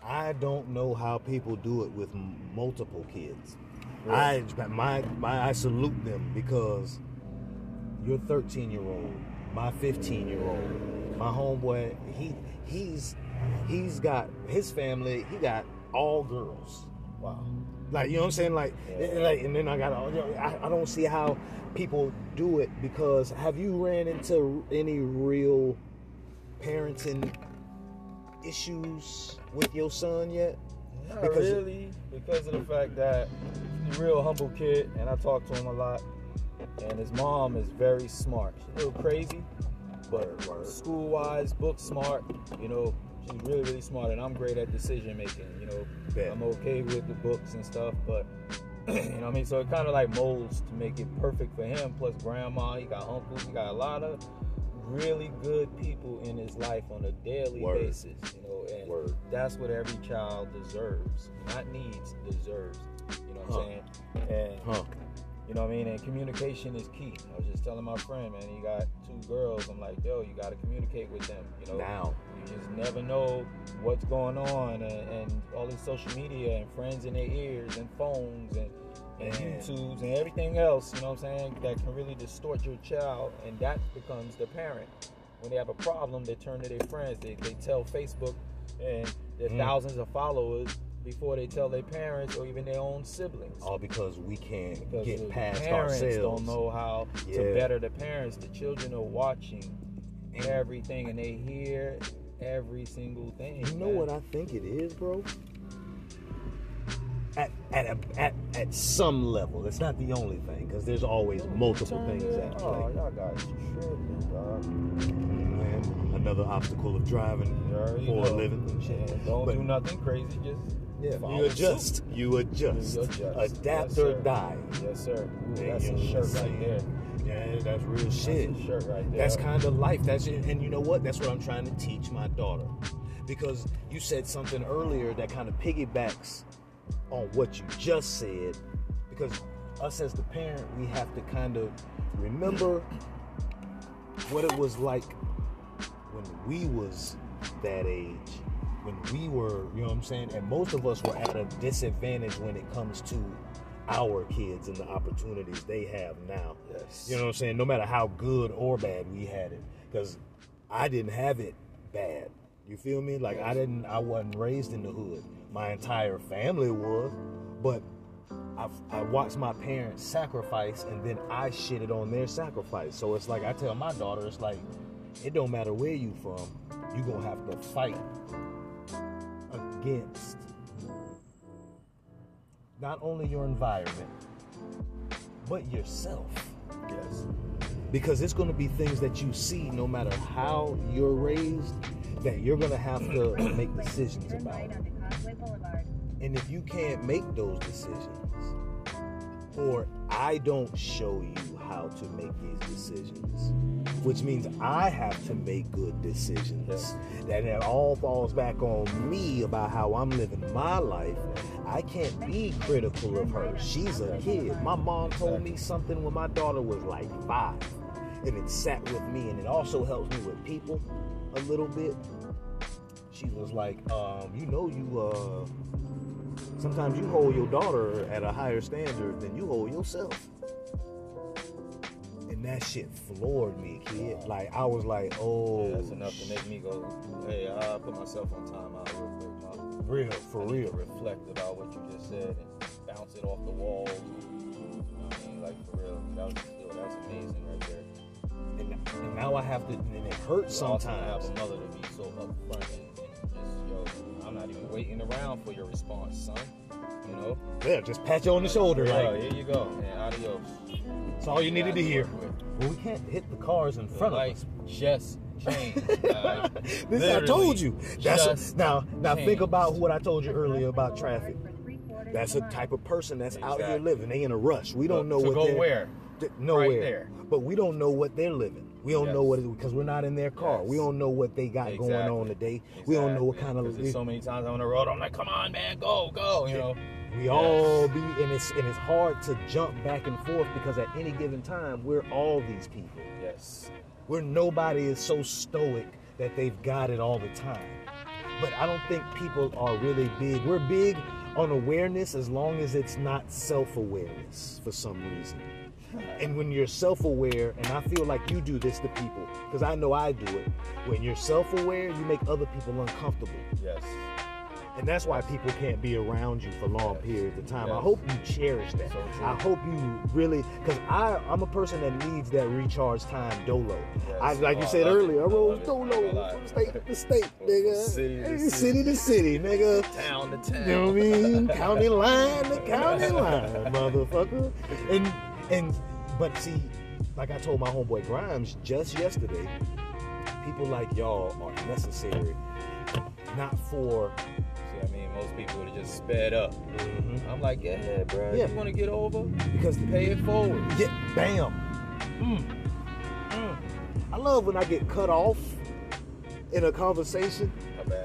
I don't know how people do it with m- multiple kids. Yeah. I my, my I salute them because your 13 year old, my 15 year old, my homeboy, he he's he's got his family. He got all girls. Wow. Like you know what I'm saying? Like, Yeah. like, and then I got. all- You I, I don't see how people do it because have you ran into any real parenting issues with your son yet? Not Because- really, because of the fact that he's a real humble kid, and I talk to him a lot. And his mom is very smart. She's a little crazy, but school-wise, book smart. You know, she's really, really smart, and I'm great at decision making. You know, Bet. I'm okay with the books and stuff, but *clears throat* you know what I mean. So it kind of like molds to make it perfect for him. Plus, grandma, he got uncles, he got a lot of really good people in his life on a daily Word. basis. You know, and Word. that's what every child deserves, not needs, deserves. You know what Huh. I'm saying? And Huh? you know what I mean? And communication is key. I was just telling my friend, man, he got two girls. I'm like, yo, you got to communicate with them. You know, Now. you just never know what's going on, and, and all this social media and friends in their ears and phones and and YouTubes and everything else. You know what I'm saying? That can really distort your child, and that becomes the parent. When they have a problem, they turn to their friends. They, they tell Facebook and their Mm. thousands of followers before they tell their parents or even their own siblings All because we can't because get past parents ourselves. don't know how Yeah. to better the parents. The children are watching everything and they hear every single thing. You know man. what I think it is, bro? At at a, at at some level, it's not the only thing because there's always multiple things at oh, play. Oh, y'all guys tripping, dog. Man, another obstacle of driving for a living don't But- do nothing crazy. Just Yeah, you adjust. suit. You adjust. You adjust. Adapt Yes, or die. Yes, sir. Ooh, that's a shirt right there. Yeah, that's real shit. That's a shirt right there. That's kind of life. That's it. And you know what? That's what I'm trying to teach my daughter. Because you said something earlier that kind of piggybacks on what you just said. Because us as the parent, we have to kind of remember what it was like when we was that age. When we were, you know what I'm saying? And most of us were at a disadvantage when it comes to our kids and the opportunities they have now. Yes. You know what I'm saying? No matter how good or bad we had it. Because I didn't have it bad. You feel me? Like I didn't I wasn't raised in the hood. My entire family was. But I, I watched my parents sacrifice and then I shitted on their sacrifice. So it's like I tell my daughter, it's like, it don't matter where you from, you gonna have to fight against not only your environment, but yourself. Yes. Because it's going to be things that you see no matter how you're raised that you're going to have to make decisions about. And if you can't make those decisions, or I don't show you how to make these decisions, which means I have to make good decisions, that it all falls back on me about how I'm living my life. I can't be critical of her. She's a kid. My mom told me something when my daughter was like five, and it sat with me, and it also helps me with people a little bit. She was like, um, you know, you uh, sometimes you hold your daughter at a higher standard than you hold yourself. And that shit floored me, kid. Like I was like, oh, Yeah, that's enough to make me go, hey, I'll put myself on timeout real quick, Mom. real for I real. reflect about what you just said and bounce it off the walls. You know what I mean? Like, for real. That was, yo, that was amazing right there. And, now I have to, and it hurts You also have sometimes. a mother to be so upfront and, and just, yo, I'm not even waiting around for your response, son. You know? Yeah, just pat you on the shoulder, Yeah, like here you go. And adios. that's all you needed to hear. Well, we can't hit the cars in The front of us. just changed. *laughs* guys. This I told you. That's just now. Now think about what I told you earlier about traffic. That's a type of person that's out here living. They in a rush. We don't know to what go they're- where? Th- nowhere. Right there. But we don't know what they're living. We don't know what it because we're not in their car. We don't know what they got going on today. We don't know what kind of there's so many times on the road. I'm like, come on, man, go, go. You know. we all be and it's and it's hard to jump back and forth because at any given time we're all these people. Yes. Where nobody is so stoic that they've got it all the time. But I don't think people are really big. We're big on awareness as long as it's not self-awareness for some reason. And when you're self-aware, and I feel like you do this to people, because I know I do it. When you're self-aware, you make other people uncomfortable. Yes. And that's why people can't be around you for long periods of time. I hope you cherish that. So. I hope you really, because I I'm a person that needs that recharge time dolo. Yes. I like Oh, you said love it. earlier, I rose dolo from state to state, nigga. City to city. city to city, nigga. *laughs* Town to town. You know what I mean? county line to *laughs* county line, motherfucker. And and but see, like I told my homeboy Grimes just yesterday, people like y'all are necessary, not for See, I mean, most people would have just sped up. Mhm. I'm like, yeah, bro. Yeah. You want to get over? because Pay it forward. Yeah, bam. Mm. Mm. I love when I get cut off in a conversation.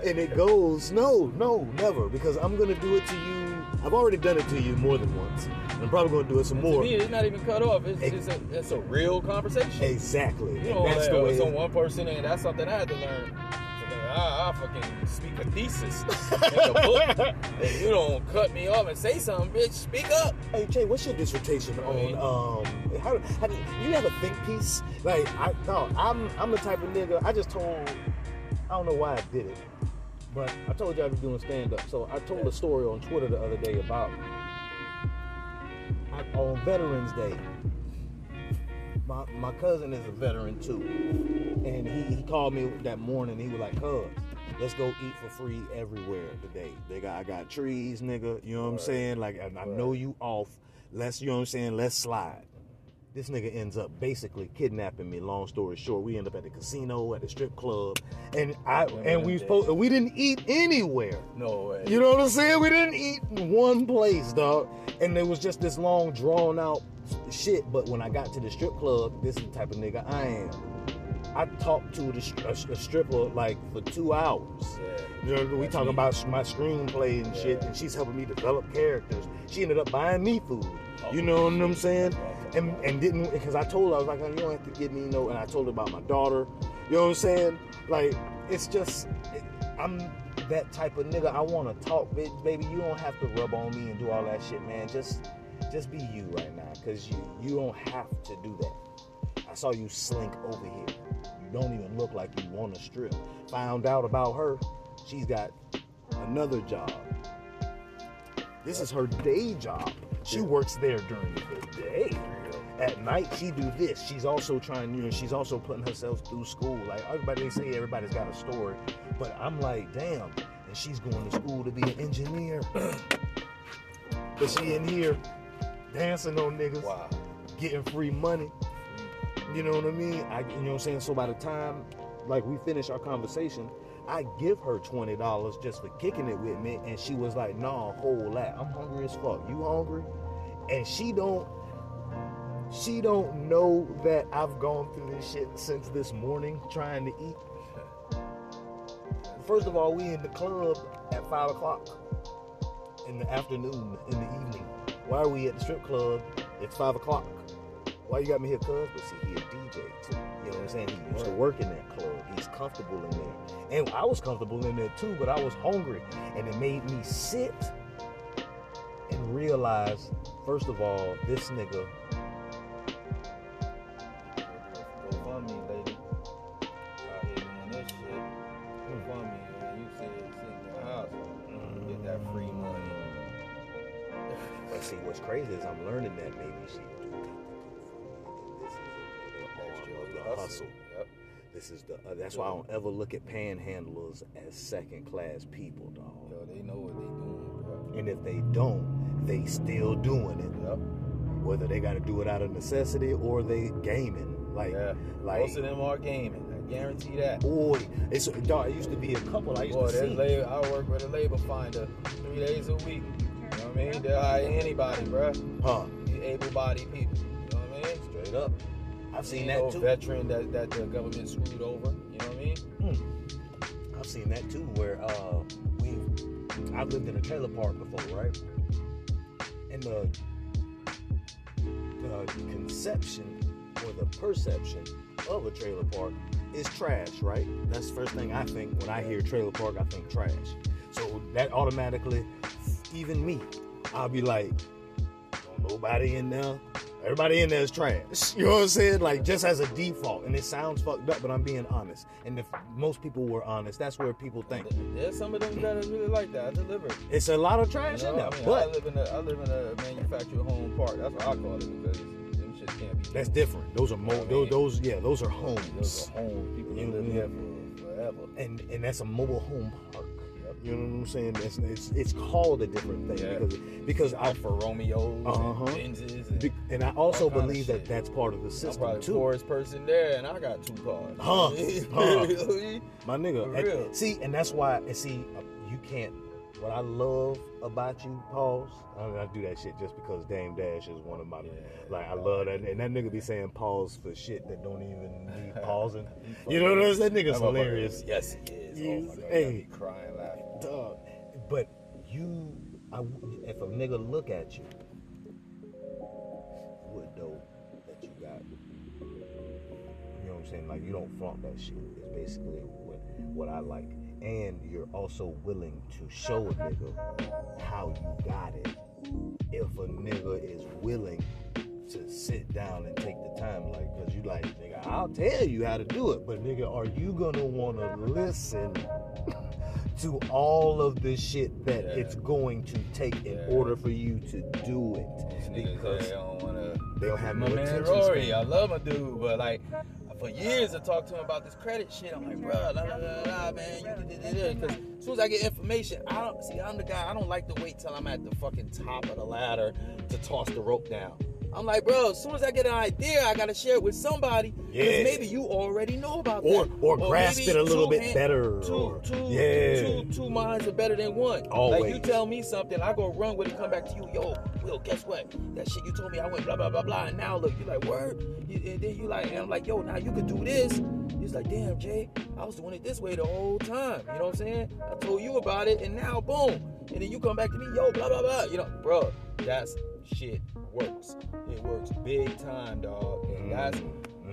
And it goes, no, no, never, because I'm gonna do it to you. I've already done it to you more than once. I'm probably gonna do it some more. To me, it's not even cut off. It's, it's, a, it's a real conversation. Exactly. You know, that's like, the oh, way. it's on one person, and that's something I had to learn. I, I fucking speak a thesis in a book, *laughs* and you don't cut me off and say something, bitch. Speak up. Hey Jay, what's your dissertation on um how, how do you have a think piece? Like I no, I'm I'm the type of nigga I just told I don't know why I did it, but I told you I was doing stand up. So I told a story on Twitter the other day about I, on Veterans Day. My my cousin is a veteran too, and he, he called me that morning. He was like, "Cuz, let's go eat for free everywhere today. They got I got trees, nigga. You know what I'm saying? Like I, I know you off. Let's you know what I'm saying. Let's slide." This nigga ends up basically kidnapping me. Long story short, we end up at the casino, at the strip club, and I and we supposed we didn't eat anywhere. No way. You know what I'm saying? We didn't eat in one place, dog. And it was just this long, drawn out shit. But when I got to the strip club, this is the type of nigga I am. I talked to the a, a stripper like for two hours. You know, we talking about my screenplay and shit, and she's helping me develop characters. She ended up buying me food. You know what I'm saying? And and didn't because I told her I was like, you don't have to give me no. And I told her about my daughter. You know what I'm saying? Like it's just I'm that type of nigga. I want to talk, bitch, baby. You don't have to rub on me and do all that shit, man. Just just be you right now, cause you you don't have to do that. I saw you slink over here. You don't even look like you want to strip. Found out about her. She's got another job. This is her day job. She works there during the day. At night, she do this. She's also trying, you know, she's also putting herself through school. Like everybody, they say everybody's got a story, but I'm like, damn. And and she's going to school to be an engineer. *clears throat* but she in here dancing on niggas, Wow. getting free money. You know what I mean? I, you know what I'm saying? So by the time like we finish our conversation, I give her twenty dollars just for kicking it with me, and she was like, "Nah, whole lot. I'm hungry as fuck. You hungry?" And she don't, she don't know that I've gone through this shit since this morning trying to eat. First of all, we in the club at five o'clock in the afternoon, in the evening. Why are we at the strip club? It's five o'clock. Why you got me here, cuz? But see, he a DJ too. You know what I'm saying? He used to work in that club. He's comfortable in there. And I was comfortable in there too, but I was hungry. And it made me sit and realize, first of all, this nigga, see, what's crazy is I'm learning that maybe she do got to go for me. And this is a hustle. Yep. This is the. Uh, that's why I don't ever look at panhandlers as second class people, dog. Yo, they know what they doing, bro. And if they don't, they still doing it. Yep. Whether they got to do it out of necessity or they gaming. Like, Yeah. like, Most of them are gaming. I guarantee that. boy, it's dog. It used to be a couple I used Boy, to see. labor. I work with a labor finder three days a week. What I mean? They'll hire anybody, bro. Huh? Able-bodied people. You know what I mean? Straight up. I've seen that too. veteran that, that the government screwed over. You know what I mean? I've seen that too, where uh, we, I've lived in a trailer park before, right? And the, the conception or the perception of a trailer park is trash, right? That's the first thing I think when I hear trailer park. I think trash. So that automatically, even me, I'll be like, nobody in there. Everybody in there is trash. *laughs* You know what I'm saying? Like just as a default, and it sounds fucked up, but I'm being honest. And if most people were honest, that's where people think There's some of them that are really like that. I deliver. it's a lot of trash You know, in there. I mean, I live in a I live in a manufactured home park. That's what I call it because them shit can't be. that's different. Those are mo- You know those, those yeah, those are Those homes, are homes. People You live know, here for forever. and and that's a mobile home park. You know what I'm saying? It's it's, it's called a different thing Yeah. because because I Alfa Romeos Uh-huh. and Benzes. And be- and I also all kind of believe that that's part of the I'm system the too. poorest person there, and I got two cars. Huh. *laughs* Huh. know what I mean? My nigga, For and- see, and that's why, and see, uh, you can't. What I love about you, pause. I, mean, I do that shit just because Dame Dash is one of my, like, I love that, and that nigga be saying pause for shit that don't even need *laughs* pausing. you know what I'm saying? That nigga's hilarious. Yes, he is. He oh my God, hey. Crying laughing. Dog. But you, I, if a nigga look at you, would know that you got. You know what I'm saying? Like you don't flaunt that shit. It's basically what what I like. And you're also willing to show a nigga how you got it. If a nigga is willing to sit down and take the time, like, cause you like, nigga, I'll tell you how to do it, but nigga, are you gonna wanna listen to all of the shit that Yeah. it's going to take in Yeah. order for you to do it? Because they don't wanna. they don't have my no man Rory, span. I love my dude, but like for years I talked to him about this credit shit. I'm like, bro, la la la la, man, you did Because as soon as I get information, I don't see. I'm the guy. I don't like to wait till I'm at the fucking top of the ladder to toss the rope down. I'm like, bro, as soon as I get an idea, I gotta share it with somebody. Yeah. maybe you already know about Or- that. or grasp it a little bit hand- better, Two, or- two, yeah. two, two minds are better than one. Always. Like you tell me something, I go run with it, come back to you, yo, Will, guess what? That shit you told me, I went blah blah blah blah, and now look, you like word, and then you like, and I'm like, yo, now you could do this. He's like, damn, Jay, I was doing it this way the whole time. You know what I'm saying? I told you about it, and now boom, and then you come back to me, yo, blah blah blah. You know, bro, that's shit works. It works big time, dog. And mm. that's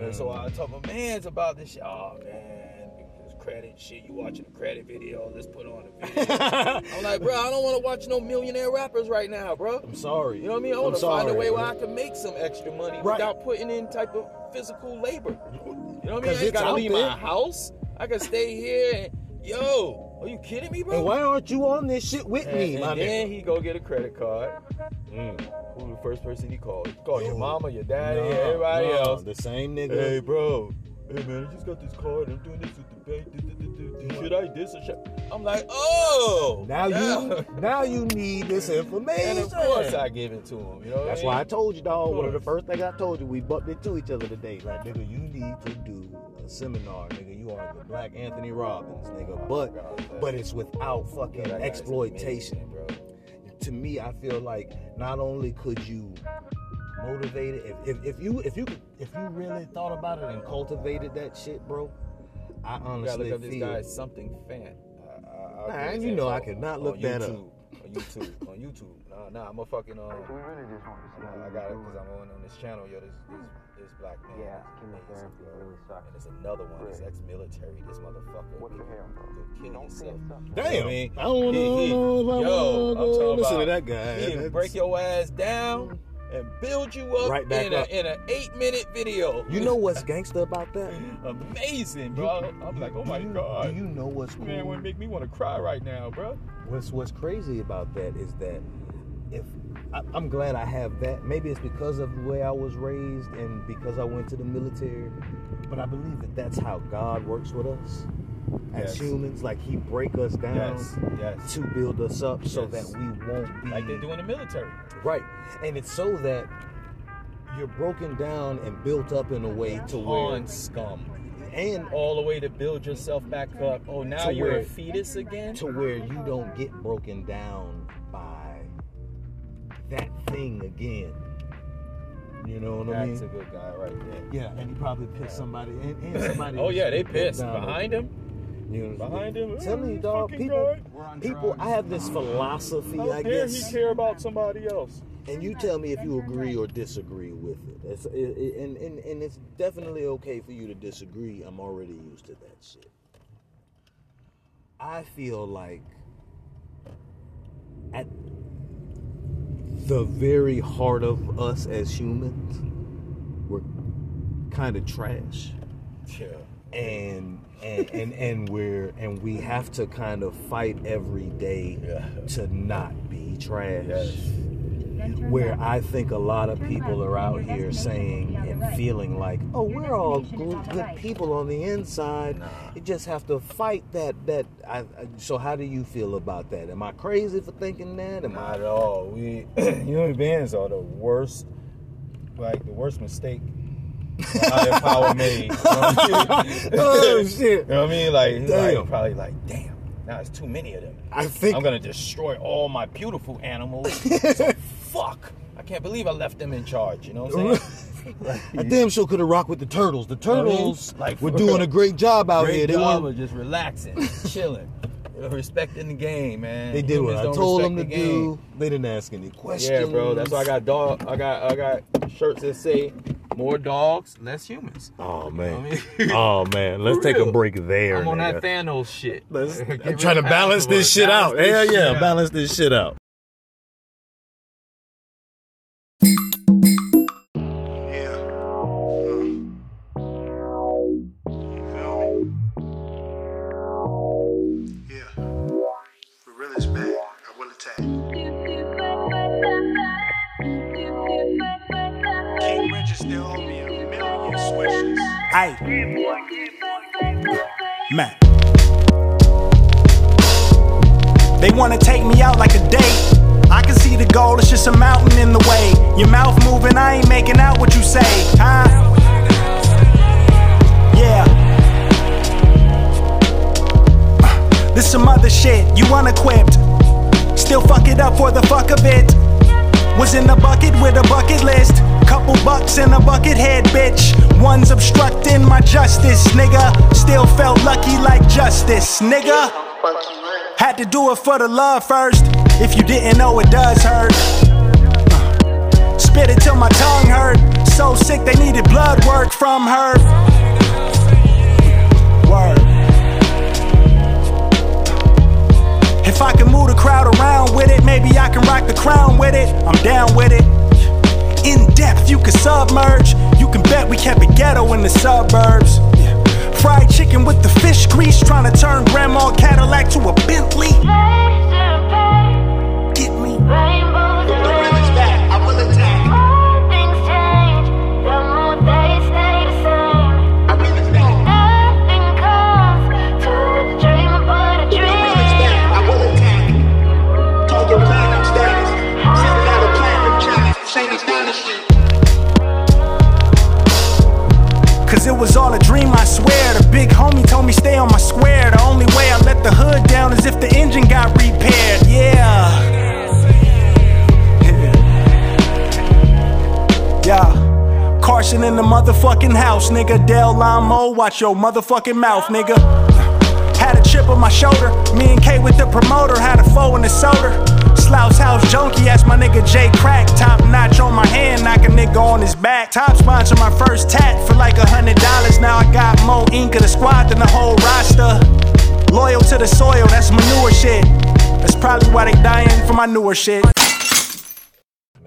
and so mm. I told my man's about this shit. Oh man, this credit shit. You watching the credit video? Let's put on a *laughs* video. I'm like, bro, I don't want to watch no millionaire rappers right now, bro. I'm sorry. You know what I mean? I I'm want to find a way where I can make some extra money Right. without putting in type of physical labor. You know what I mean? I ain't it's gotta leave my house. I can stay here and yo, are you kidding me, bro? And why aren't you on this shit with And, me, and my then nigga? he go get a credit card. Mm. Who the first person he called? He called your mama, your daddy, Nah, everybody nah, else. The same nigga. Hey, bro. hey man, I just got this card. I'm doing this with the bank. duh, duh, duh. Should I this or should I'm like, oh, Now you now you need this information. And of course I give it to him. You know, That's I why I told you, dog. One of the first things I told you, we bumped into each other today. Like, nigga, you need to do seminar, nigga. You are the Black Anthony Robbins, nigga. But but it's without fucking That exploitation. amazing, bro. To me, I feel like not only could you motivate it, if, if, if you if you could- if you really thought about it and cultivated that shit, bro, I You gotta honestly look up this feel. guy something fan. Uh, Nah, give his you know I could not look that up. YouTube, On YouTube, on YouTube. Nah, nah, I'm a fucking um. I got it because I'm on on this channel. Yo, this this, this black man. Yeah, chemotherapy really sucks. And it's another one. This ex-military. This motherfucker. What the hell, bro? Kill himself. Damn. I mean, I don't he- he- know if I Yo, wanna I'm talking listen to that guy. He That's- break your ass down and build you up Right back in a in an eight minute video. You know what's gangster about that? *laughs* Amazing, bro. I'm like, oh my do you, god. Do you know what's cool? Man, would make me want to cry right now, bro. What's What's crazy about that is that if I, I'm glad I have that. Maybe it's because of the way I was raised and because I went to the military. But I believe that that's how God works with us as Yes. humans. Like He break us down Yes, yes. to build us up so that we won't be Like they do in the military. right. And it's so that you're broken down and built up in a way to where On scum. and All the way to build yourself back up. Oh, now you're where- a fetus again? to where you don't get broken down that thing again. You know what I mean? That's a good guy right there. Yeah, and he probably pissed somebody. And, and *laughs* somebody. Oh, yeah, they put pissed. down Behind him? You know, Behind him? Tell me, dog. fucking People, guy. people. I have this philosophy. How I dare guess. he care about somebody else? and you tell me if you agree or disagree with it. It's, it, it- and, and, and it's definitely okay for you to disagree. I'm already used to that shit. I feel like at the very heart of us as humans, we're kind of trash. Yeah. And and, and and we're and we have to kind of fight every day Yeah. to not be trash Yes. Where I think a lot of people are out here saying and feeling like, oh, we're all good, people on the inside. You just have to fight that. That. I, so, how do you feel about that? Am I crazy for thinking that? Am Not I? at all. We *clears throat* human beings are the worst, like the worst mistake higher power made. You know what I mean? *laughs* Oh shit! You know what I mean? Like, Damn. like probably like, damn, now it's too many of them. I think I'm gonna destroy all my beautiful animals. so *laughs* fuck. I can't believe I left them in charge. You know what I'm saying? *laughs* I damn sure could have rocked with the turtles. The know I mean? turtles Like, were doing real. a great job out Great here. They job were. just relaxing, chilling, respecting the game, man. They did what I told them to the do. They didn't ask any questions. Yeah, bro. That's why I got dog. I got I got shirts that say more dogs, less humans. Oh man. I mean- *laughs* oh man. Let's For take a break there. I'm on that nigga. Thanos shit. Let's, *laughs* I'm trying to balance this passwords. shit out. Balance Hell this yeah, balance this shit out. Attack. King Richard still owe me a million swishes. Hey. Man. They wanna take me out like a date. I can see the goal, it's just a mountain in the way. Your mouth moving, I ain't making out what you say, huh? Yeah. This some other shit, you unequipped. Still fuck it up for the fuck of it. Was in the bucket with a bucket list. Couple bucks in a bucket head, bitch. One's obstructing my justice, nigga. Still felt lucky like justice, nigga. Had to do it for the love first. If you didn't know, it does hurt. Spit it till my tongue hurt. So sick they needed blood work from her. If I can move the crowd around with it, maybe I can rock the crown with it. I'm down with it. In depth, you can submerge. You can bet we kept it ghetto in the suburbs. Fried chicken with the fish grease, trying to turn Grandma Cadillac to a Bentley. was all a dream, I swear. The big homie told me stay on my square. The only way I let the hood down is if the engine got repaired. Yeah. Yeah. Carson in the motherfucking house, nigga. Del Amo, watch your motherfucking mouth, nigga. Had a chip on my shoulder. Me and K with the promoter had a foe in the soda. Slouch House Junkie, asked my nigga J Crack. Top notch on my hand, knock a nigga on his back. Top sponsor my first tat for like a hundred dollars. Now I got more ink of the squad than the whole roster. Loyal to the soil, that's manure shit. That's probably why they dying for my newer shit.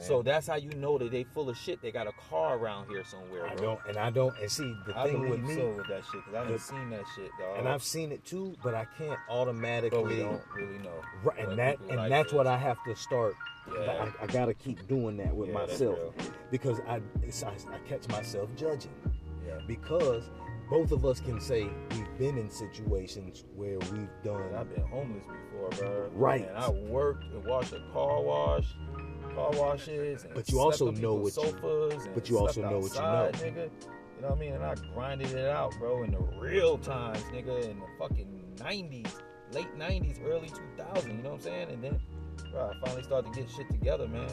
So that's how you know that they full of shit. They got a car around here somewhere, I bro. don't, and I don't, and see the I thing with me, so with that shit because I haven't the- seen that shit, dog. and I've seen it too, but I can't automatically. but we don't really know. Right, and that and like that's what I have to start. Yeah. I, I gotta keep doing that with Yeah, myself because I, it's, I I catch myself judging Yeah. because both of us can say we've been in situations where we've done. I've been homeless before, bro. Right. And I worked and washed a car wash, car washes. And But you also know what you- sofas and but you also know what you know. nigga. You know what I mean? And I grinded it out, bro, in the real times, nigga, in the fucking 90s, late 90s, early 2000s. You know what I'm saying? And then, bro, I finally started to get shit together, man.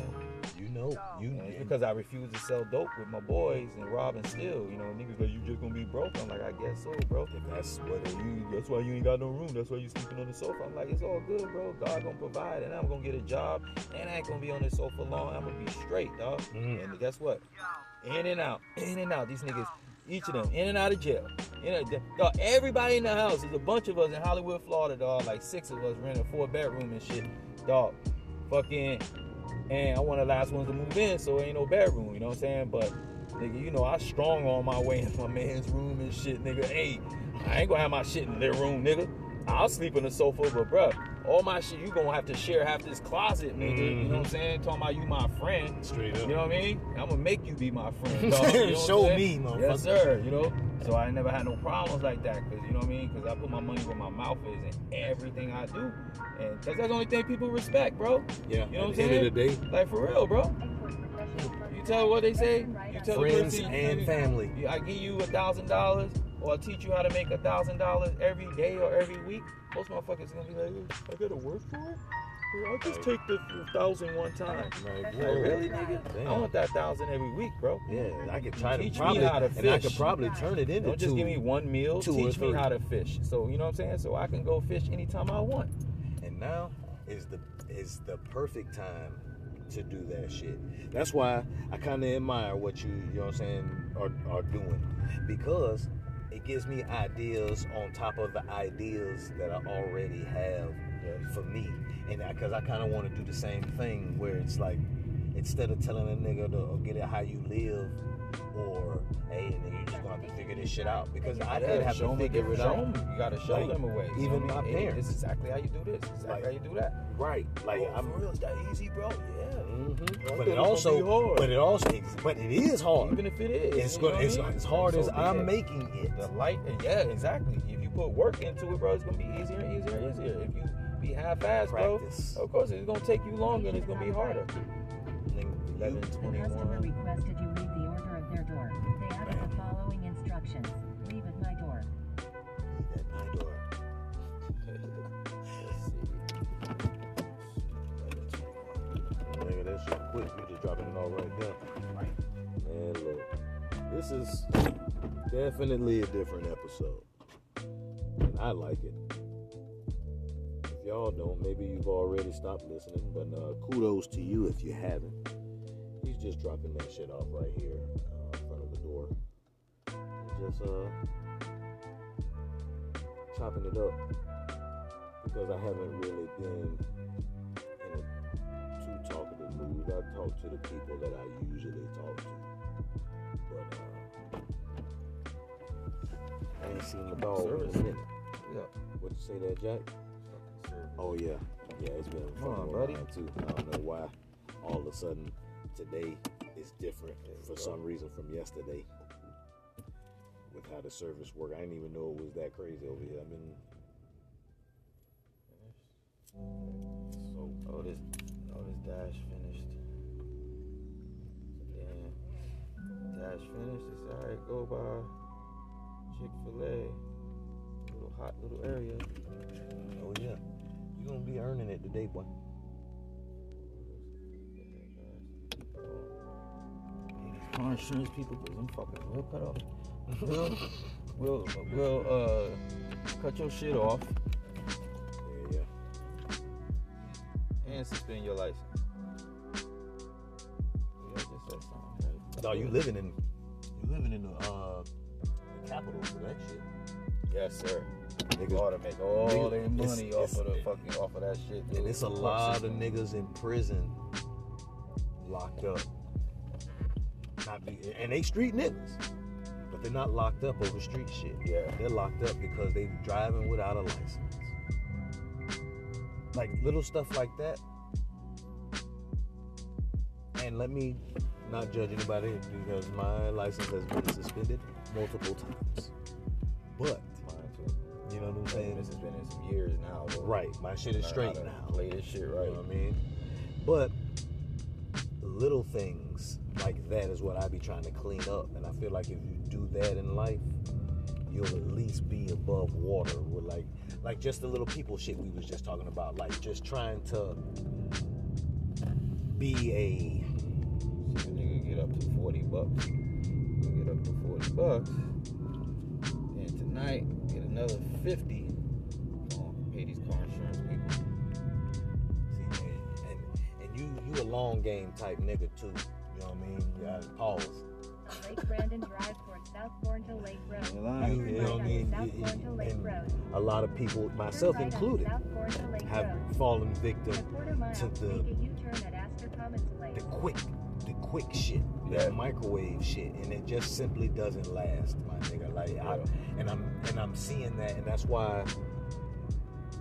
No, you know, you it's because I refuse to sell dope with my boys and rob and steal. You know, niggas like, you just gonna be broke. I'm like, I guess so, bro. if that's what it You, that's why you ain't got no room. That's why you sleeping on the sofa. I'm like, it's all good, bro. God gonna provide, and I'm gonna get a job, and I ain't gonna be on this sofa long. I'm gonna be straight, dog. Mhm. And guess what? In and out, in and out. These niggas, each of them, in and out of jail. In and, dog, everybody in the house. There's a bunch of us in Hollywood, Florida, dog. Like six of us renting a four bedroom and shit, dog. Fucking, and I'm one of the last ones to move in, so ain't no bedroom. You know what I'm saying? But nigga, you know I strong on my way in my *laughs* man's room and shit, nigga. Hey, I ain't gonna have my shit in their room, nigga. I'll sleep on the sofa, but bruh, all my shit you gonna have to share half this closet, nigga. You know what I'm mm-hmm. saying? Talking about you my friend. Straight up. You know what I mean? I'm gonna make you be my friend. *laughs* Dog. You know Show me, motherfucker. Yes, sir. You know, so I never had no problems like that, cause you know what I mean? Cause I put my money where my mouth is in everything I do, and cause that's the only thing people respect, bro. Yeah. You know what I'm saying? end of the day, Like for real, bro. You tell what they say. You tell Friends the person, and family. I give you a thousand dollars, or teach you how to make a thousand dollars every day or every week. Most motherfuckers gonna be like, I gotta work for it. I'll just take the thousand one time. like, really, nigga? I want that thousand every week, bro. Yeah, I could try to Teach me probably, how to and I could probably turn it into Don't just two. give me one meal. Teach me how to fish. So you know what I'm saying? So I can go fish anytime I want. And now is the is the perfect time to do that shit. That's why I kind of admire what you you know what I'm saying are are doing because it gives me ideas on top of the ideas that I already have for me. And because I, kind of want to do the same thing where it's like instead of telling a nigga to get it how you live or hey nigga you just gonna have to figure this shit out because I didn't have to figure it out. You gotta show Like, them a way. you even my mean? Hey, parents. This is exactly how you do this. Exactly Like- how you do that. Right, like oh, I'm for real, is that easy, bro? Yeah. Mhm. But it also, but it also, but it is hard. Even if it is, it's you know good. what I It's mean? as hard as So be I'm it. making it. The light, yeah, exactly. If you put work into it, bro, it's gonna be easier and easier and easier. If you be half-assed, bro, of course it's gonna take you longer and it's gonna be harder. Nigga, 11, The customer requested you read the order of their door. They added the following instructions. That shit quick. You just dropping it all right there. Man, look, this is definitely a different episode, and I like it. If y'all don't, maybe you've already stopped listening, but uh, kudos to you if you haven't. He's just dropping that shit off right here uh, in front of the door. And just uh, chopping it up because I haven't really been mood. I talk to the people that I usually talk to. But uh, I ain't seen the dog in Service. a minute. Yeah. What you say there, Jack? Oh yeah, yeah. It's been Come on, buddy. too. I don't know why. All of a sudden, today is different for some reason from yesterday. With how the service work, I didn't even know it was that crazy over here. I mean, so Oh, this, oh, this dash. Dash finished. It's alright. Go by Chick Fil A. Little hot little area. Oh yeah, You're gonna be earning it today, boy. car insurance people, because them fuckers will cut off. We'll, we'll, we'll uh, cut your shit off Yeah. and suspend your license. No, you living in you living in the uh the capital for that shit. Yes, sir. Niggas- ought to make all niggas- their money it's- off of the fucking off of that shit. And it's a Fuck lot of niggas in prison locked up. Not be, and they street niggas. But they're not locked up over street shit. Yeah. They're locked up because they driving without a license. Like little stuff like that. And let me not judge anybody because my license has been suspended multiple times. But you know what I'm saying? this has been in some years now. Right. My shit is straight now. Play this shit right. You know what I mean? But little things like that is what I be trying to clean up. And I feel like if you do that in life, you'll at least be above water with like like just the little people shit we was just talking about. Like just trying to be a up to 40 bucks. Get up to 40 bucks. And tonight, get another 50. Oh, pay these car insurance people. see man, and and you you a long game type nigga too. You know what I mean? You gotta pause. Lake Brandon Drive towards South Thornton Lake Road. You, you know what I mean? South You- you- Lake and Road. a lot of people, myself included, South Thornton Lake have fallen victim to the make a U-turn at Astor Commons Place. the quick, quick shit, Yeah. that microwave shit, and it just simply doesn't last, my nigga. Like, I, Yeah. and I'm and I'm seeing that, and that's why,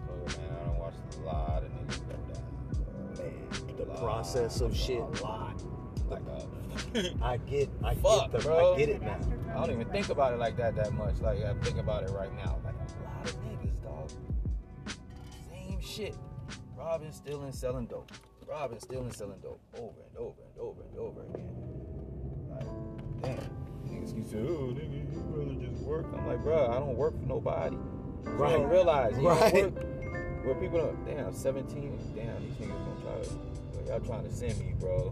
Told man, I don't watch a lot of niggas go down. man, the process of shit. A lot. Like uh, a, *laughs* I get, I Fuck, get the, bro. I get it now. I don't even think about it like that that much. Like I think about it right now. Like a lot of niggas, dog. Same shit. Robbing, stealing, selling dope. Robbing, stealing, selling dope. Over and over and over and over again. Like, damn. Niggas keep saying, oh, nigga, you rather just work. I'm like, bro, I don't work for nobody. Right. don't realize. Right. where people don't, damn, 17, damn, these niggas gonna try to, like, y'all trying to send me, bro.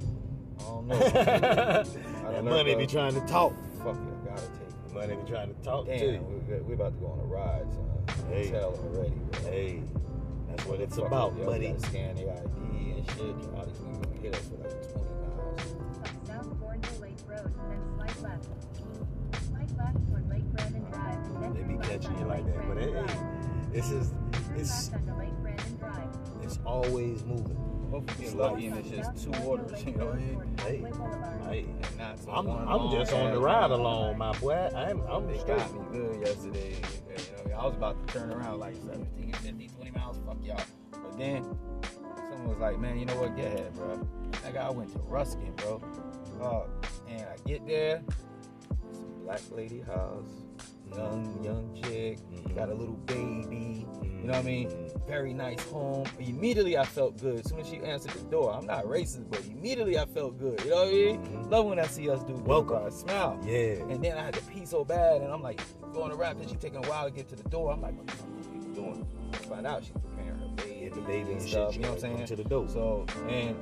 I don't know. *laughs* I that don't know, money be trying to talk. Fuck it, I gotta take it. Money be trying to talk Damn, too. we, we about to go on a ride, son. Hey. Tell already. Bro. Hey, that's what it's about, it, yo, buddy. We scan their ID and shit. All these niggas gonna hit us for like 20 miles. South Thornton Lake Road, then slight left. Slight left toward Lake Brandon Drive. Then They be catching you like that, but hey, Brandon Drive. this is Turn it's left onto Lake Brandon Drive. it's always moving. Hopefully It's get lucky and it's just two orders, you know I Road mean? toward Hey. Parkway Boulevard. Hey, And not some I'm I'm just on the ride ride. along, my boy. I'm I'm They straight. got me good yesterday. You know I was about to turn around like 17, 50, 20 miles. Fuck y'all. But then someone was like, man, you know what? Get ahead, bro. That guy went to Ruskin, bro. Uh, and I get there, some black lady house, young, young chick, got a little baby. You know what I mean? Very nice home. Immediately I felt good. As soon as she answered the door, I'm not racist, but immediately I felt good. You know what I mean? Love when I see us do Welcome. I smile. Yeah. And then I had to pee so bad, and I'm like going to rap, and she taking a while to get to the door. I'm like, what the fuck are you doing? Find out she's preparing her baby, Yeah, the baby and and stuff. shit, You know what I'm saying? to the door. So and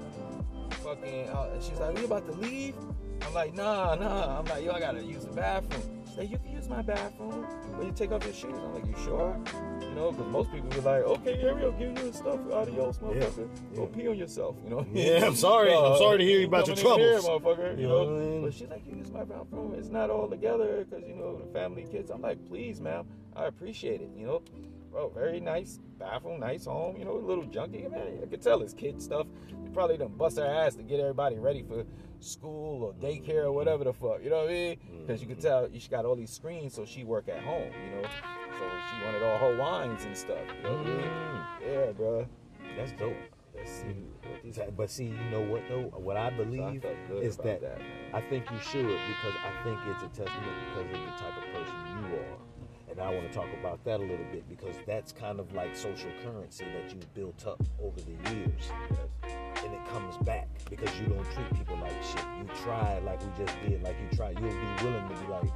fucking, uh, she's like, we about to leave. I'm like, nah, nah. I'm like, yo, I gotta use the bathroom. She's like, you can use my bathroom, but you take off your shoes. I'm like, you sure? You know, because most people be like, okay, here we go, give you the stuff, adios, motherfucker. Go yeah. pee on yourself. You know? what I mean? Yeah, I'm sorry. I'm sorry to hear you about your in here, troubles. motherfucker. You, You know, know I mean? but she's like, you use my bathroom. It's not all together because you know the family, kids. I'm like, please, ma'am, I appreciate it. You know, bro, very nice bathroom, nice home. You know, a little junky. Man, I could tell it's kid stuff. They probably done bust their ass to get everybody ready for school or daycare or whatever the fuck. You know what I mean? Mm-hmm. Because you could tell she got all these screens, so she work at home. You know, so she wanted all her wines and stuff. You know what I mean? Mm-hmm. Yeah, bro. That's dope. Let's see. Mm-hmm. what these- But see, you know what though? What I believe felt good is that, that. I think you should because I think it's a testament because of the type of person you are. And I want to talk about that a little bit because that's kind of like social currency that you've built up over the years. And it comes back because you don't treat people like shit. You try like we just did, like you try. You'll be willing to be like,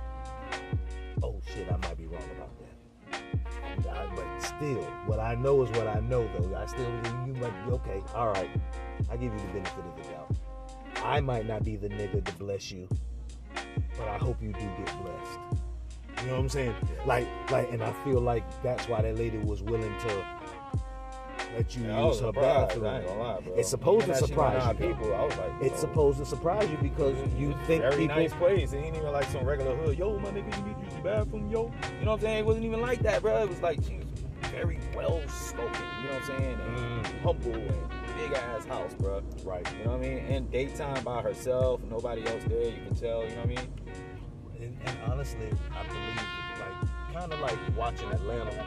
oh shit, I might be wrong about that. I- but still, what I know is what I know, though. I still, you might be okay. All right, I give you the benefit of the doubt. I might not be the nigga to bless you, but I hope you do get blessed. You know what I'm saying? Like, like, and I feel like that's why that lady was willing to let you Yeah, use her bathroom. I ain't gonna lie, bro. It's supposed to surprise you. people, I was like, it's supposed to surprise you because you think Very people. nice place. It ain't even like some regular hood. Yo, my nigga, you need to use the bathroom, yo. You know what I'm saying? It wasn't even like that, bro. It was like she was very well spoken. You know what I'm saying? And humble and big ass house, bro. Mm. Right. You know what I mean? And daytime by herself, nobody else there. You can tell. You know what I mean? And, and honestly, I believe. Like, kind of like watching Atlanta.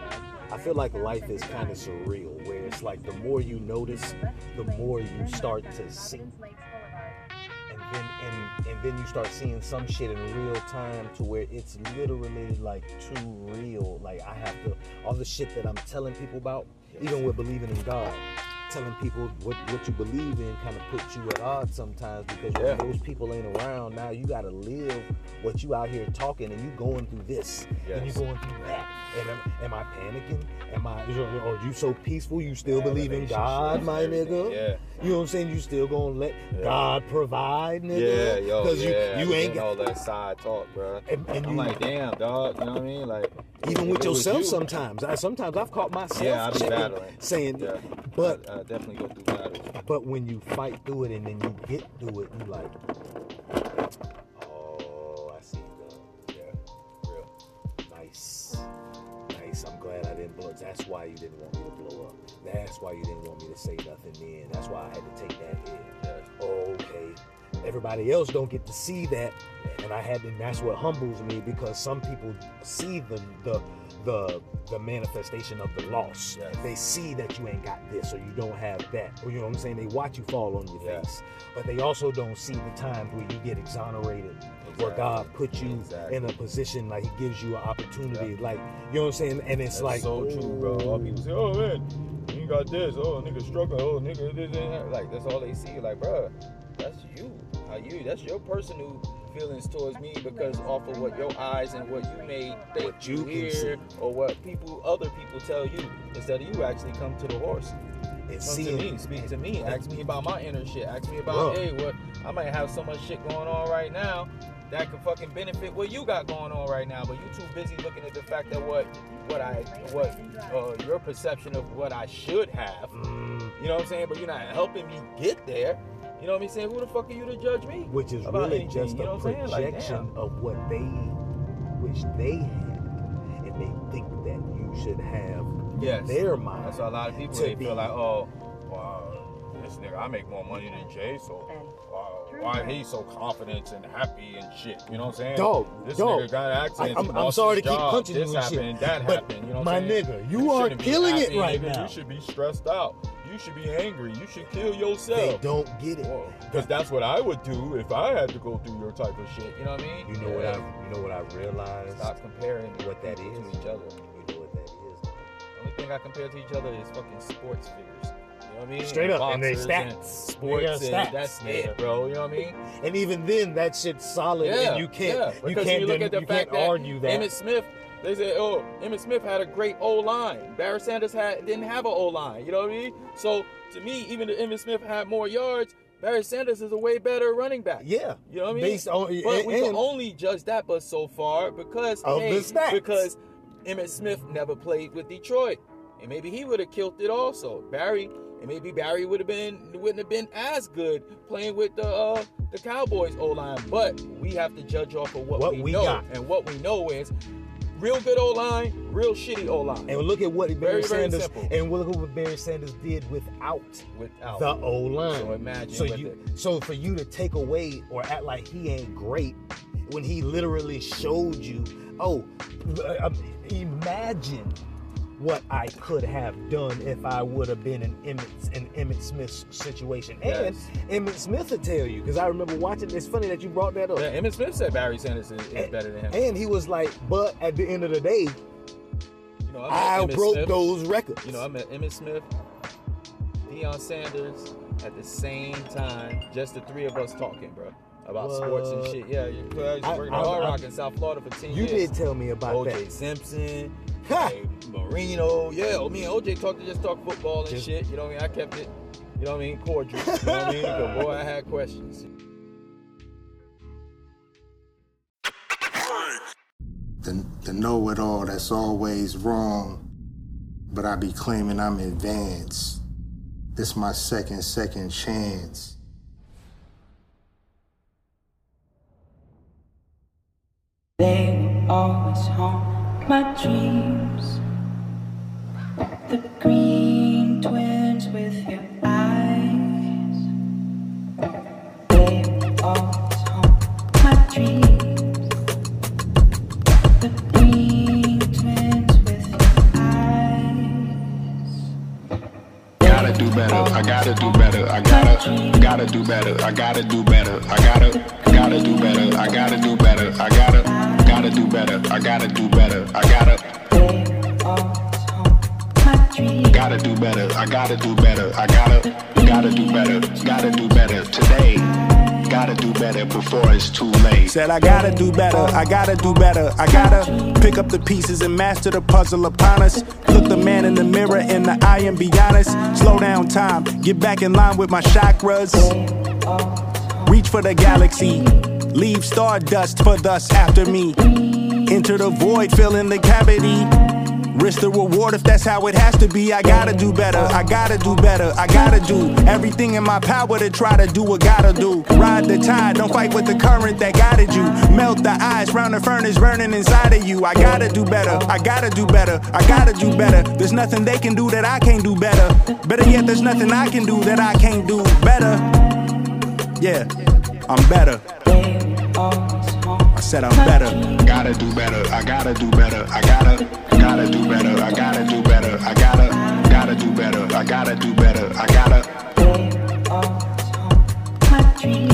I feel like life is kind of surreal, where it's like the more you notice, the more you start to see. And then and and then you start seeing some shit in real time to where it's literally like too real. Like I have to all the shit that I'm telling people about, even with believing in God. Telling people what, what you believe in kind of puts you at odds sometimes because Yeah. when those people ain't around now you gotta live what you out here talking and you going through this and you going through that and am, am I panicking am I are you so peaceful you still believe in God my nigga Yeah. you know what I'm saying you still gonna let Yeah. God provide nigga Yeah, yo, because yeah. you you ain't got all that side talk, bro. And- and I'm you- like, damn, dog. You know what I mean? Like, even with yourself you- sometimes I, sometimes I've caught myself Yeah, I be battling. saying Yeah. but I, I definitely go through battles. But when you fight through it and then you get through it, you like, oh, I see the Yeah, real. nice, nice. I'm glad I didn't blow. That's why you didn't want me to blow up. That's why you didn't want me to say nothing then. That's why I had to take that hit. Oh, okay. Everybody else don't get to see that, and I had, and that's what humbles me because some people see the the the the manifestation of the loss. Yes. They see that you ain't got this or you don't have that, or you know what I'm saying. They watch you fall on your Yeah. face, but they also don't see the times where you get exonerated, where God put you Exactly. in a position like He gives you an opportunity, like you know what I'm saying. And it's That's like so true, bro. All people say, oh man, you ain't got this. Oh, nigga struggling. Oh, nigga this and that. Like that's all they see. Like, bro, that's you. How you? That's your personal feelings towards me because off of what your eyes and what you may think What you hear or what people, other people tell you, instead of you actually come to the horse. and Come to me, speak to me, ask me about my inner shit, ask me about, Bruh. hey, what I might have so much shit going on right now that could fucking benefit what you got going on right now, but you too busy looking at the fact that what what I what uh, your perception of what I should have, Mm, you know what I'm saying? But you're not helping me get there. You know what I'm saying? Who the fuck are you to judge me? which is about really anything, just you know a what Like, projection of what they wish they had, and they think that you should have Yes. in their mind. That's why a lot of people they be- feel like, oh, wow, this nigga, I make more money than Jay, so uh, why he so confident and happy and shit? You know what I'm saying? Dog, this dog. nigga got accidents. I- I'm- I'm lost sorry his to keep job, punching this you and shit, happened, that but happened. You know what my I'm saying? nigga, you are shouldn't killing it right nigga. now. You should be stressed out. You should be angry. You should kill yourself. they don't get it. Because that's what I would do if I had to go through your type of shit. You know what I mean? You know what I you know what I realized Stop comparing what that is to each other. You know what that is. Only thing I compare to each other is fucking sports figures. You know what I mean? Straight up, and they Boxers stats. sports, They got and stats, that's nigga. it, bro. You know what I mean? And even then, that shit's solid, Yeah, and you can't yeah. you can't you look den- at the you fact can't that argue that. Emmitt Smith, they say, oh, Emmitt Smith had a great O line. Barry Sanders had didn't have an O line. You know what I mean? So to me, even if Emmitt Smith had more yards, Barry Sanders is a way better running back. yeah, You know what I mean? Based on but and, we can only judge that but so far because Of the stats. because Emmitt Smith never played with Detroit. And maybe he would have killed it also. Barry and maybe Barry would have been wouldn't have been as good playing with the uh, the Cowboys O line. But we have to judge off of what, What we, we know. got. And what we know is real good O line, real shitty O line. and look at what Barry Very, very Sanders simple. and look at what Barry Sanders did without Without the O line. So imagine So you, so for you to take away or act like he ain't great when he literally showed you, oh, uh, imagine what I could have done if I would have been in Emmitt in Emmitt Smith's situation. And Yes. Emmitt Smith would tell you because I remember watching. It's funny that you brought that up. Yeah, Emmitt Smith said Barry Sanders is, is better than him. And he was like, but at the end of the day, You know, I broke Smith. those records. You know, I met Emmitt Smith, Deion Sanders at the same time. Just the three of us talking, bro, about sports and shit. Yeah, you I used to I- work in I- Hard Rock in South Florida for ten you years. You did tell me about OJ that. Simpson, Ha! Marino. Yeah, oh, me and OJ talked to just talk football and Just- shit. You know what I mean? I kept it. You know what I mean? Cordial. You know what I mean? But boy, I had questions. the the know it all that's always wrong, but I be claiming I'm advanced. This my second, second chance. They will always haunt my dreams. The green twins better, I gotta do better, I gotta, gotta do better, I gotta do better, I gotta, gotta do better, I gotta do better, I gotta, gotta do better, I gotta do better, I gotta. Gotta do better, I gotta do better, I gotta, gotta do better, gotta do better today. Gotta do better before it's too late. Said I gotta do better, I gotta do better, I gotta pick up the pieces and master the puzzle upon us. Look the man in the mirror in the eye and be honest. Slow down time, get back in line with my chakras. Reach for the galaxy, leave stardust for thus after me. Enter the void, fill in the cavity. Risk the reward if that's how it has to be. I gotta do better, I gotta do better, I gotta do everything in my power to try to do what gotta do. Ride the tide, don't fight with the current that guided you. Melt the ice round the furnace burning inside of you. I gotta do better, I gotta do better, I gotta do better. There's nothing they can do that I can't do better. Better yet, there's nothing I can do that I can't do better. Yeah, I'm better. I said I'm better. Gotta do better, I gotta do better, I gotta, gotta do better, I gotta do better, I gotta, gotta do better, I gotta do better, I gotta.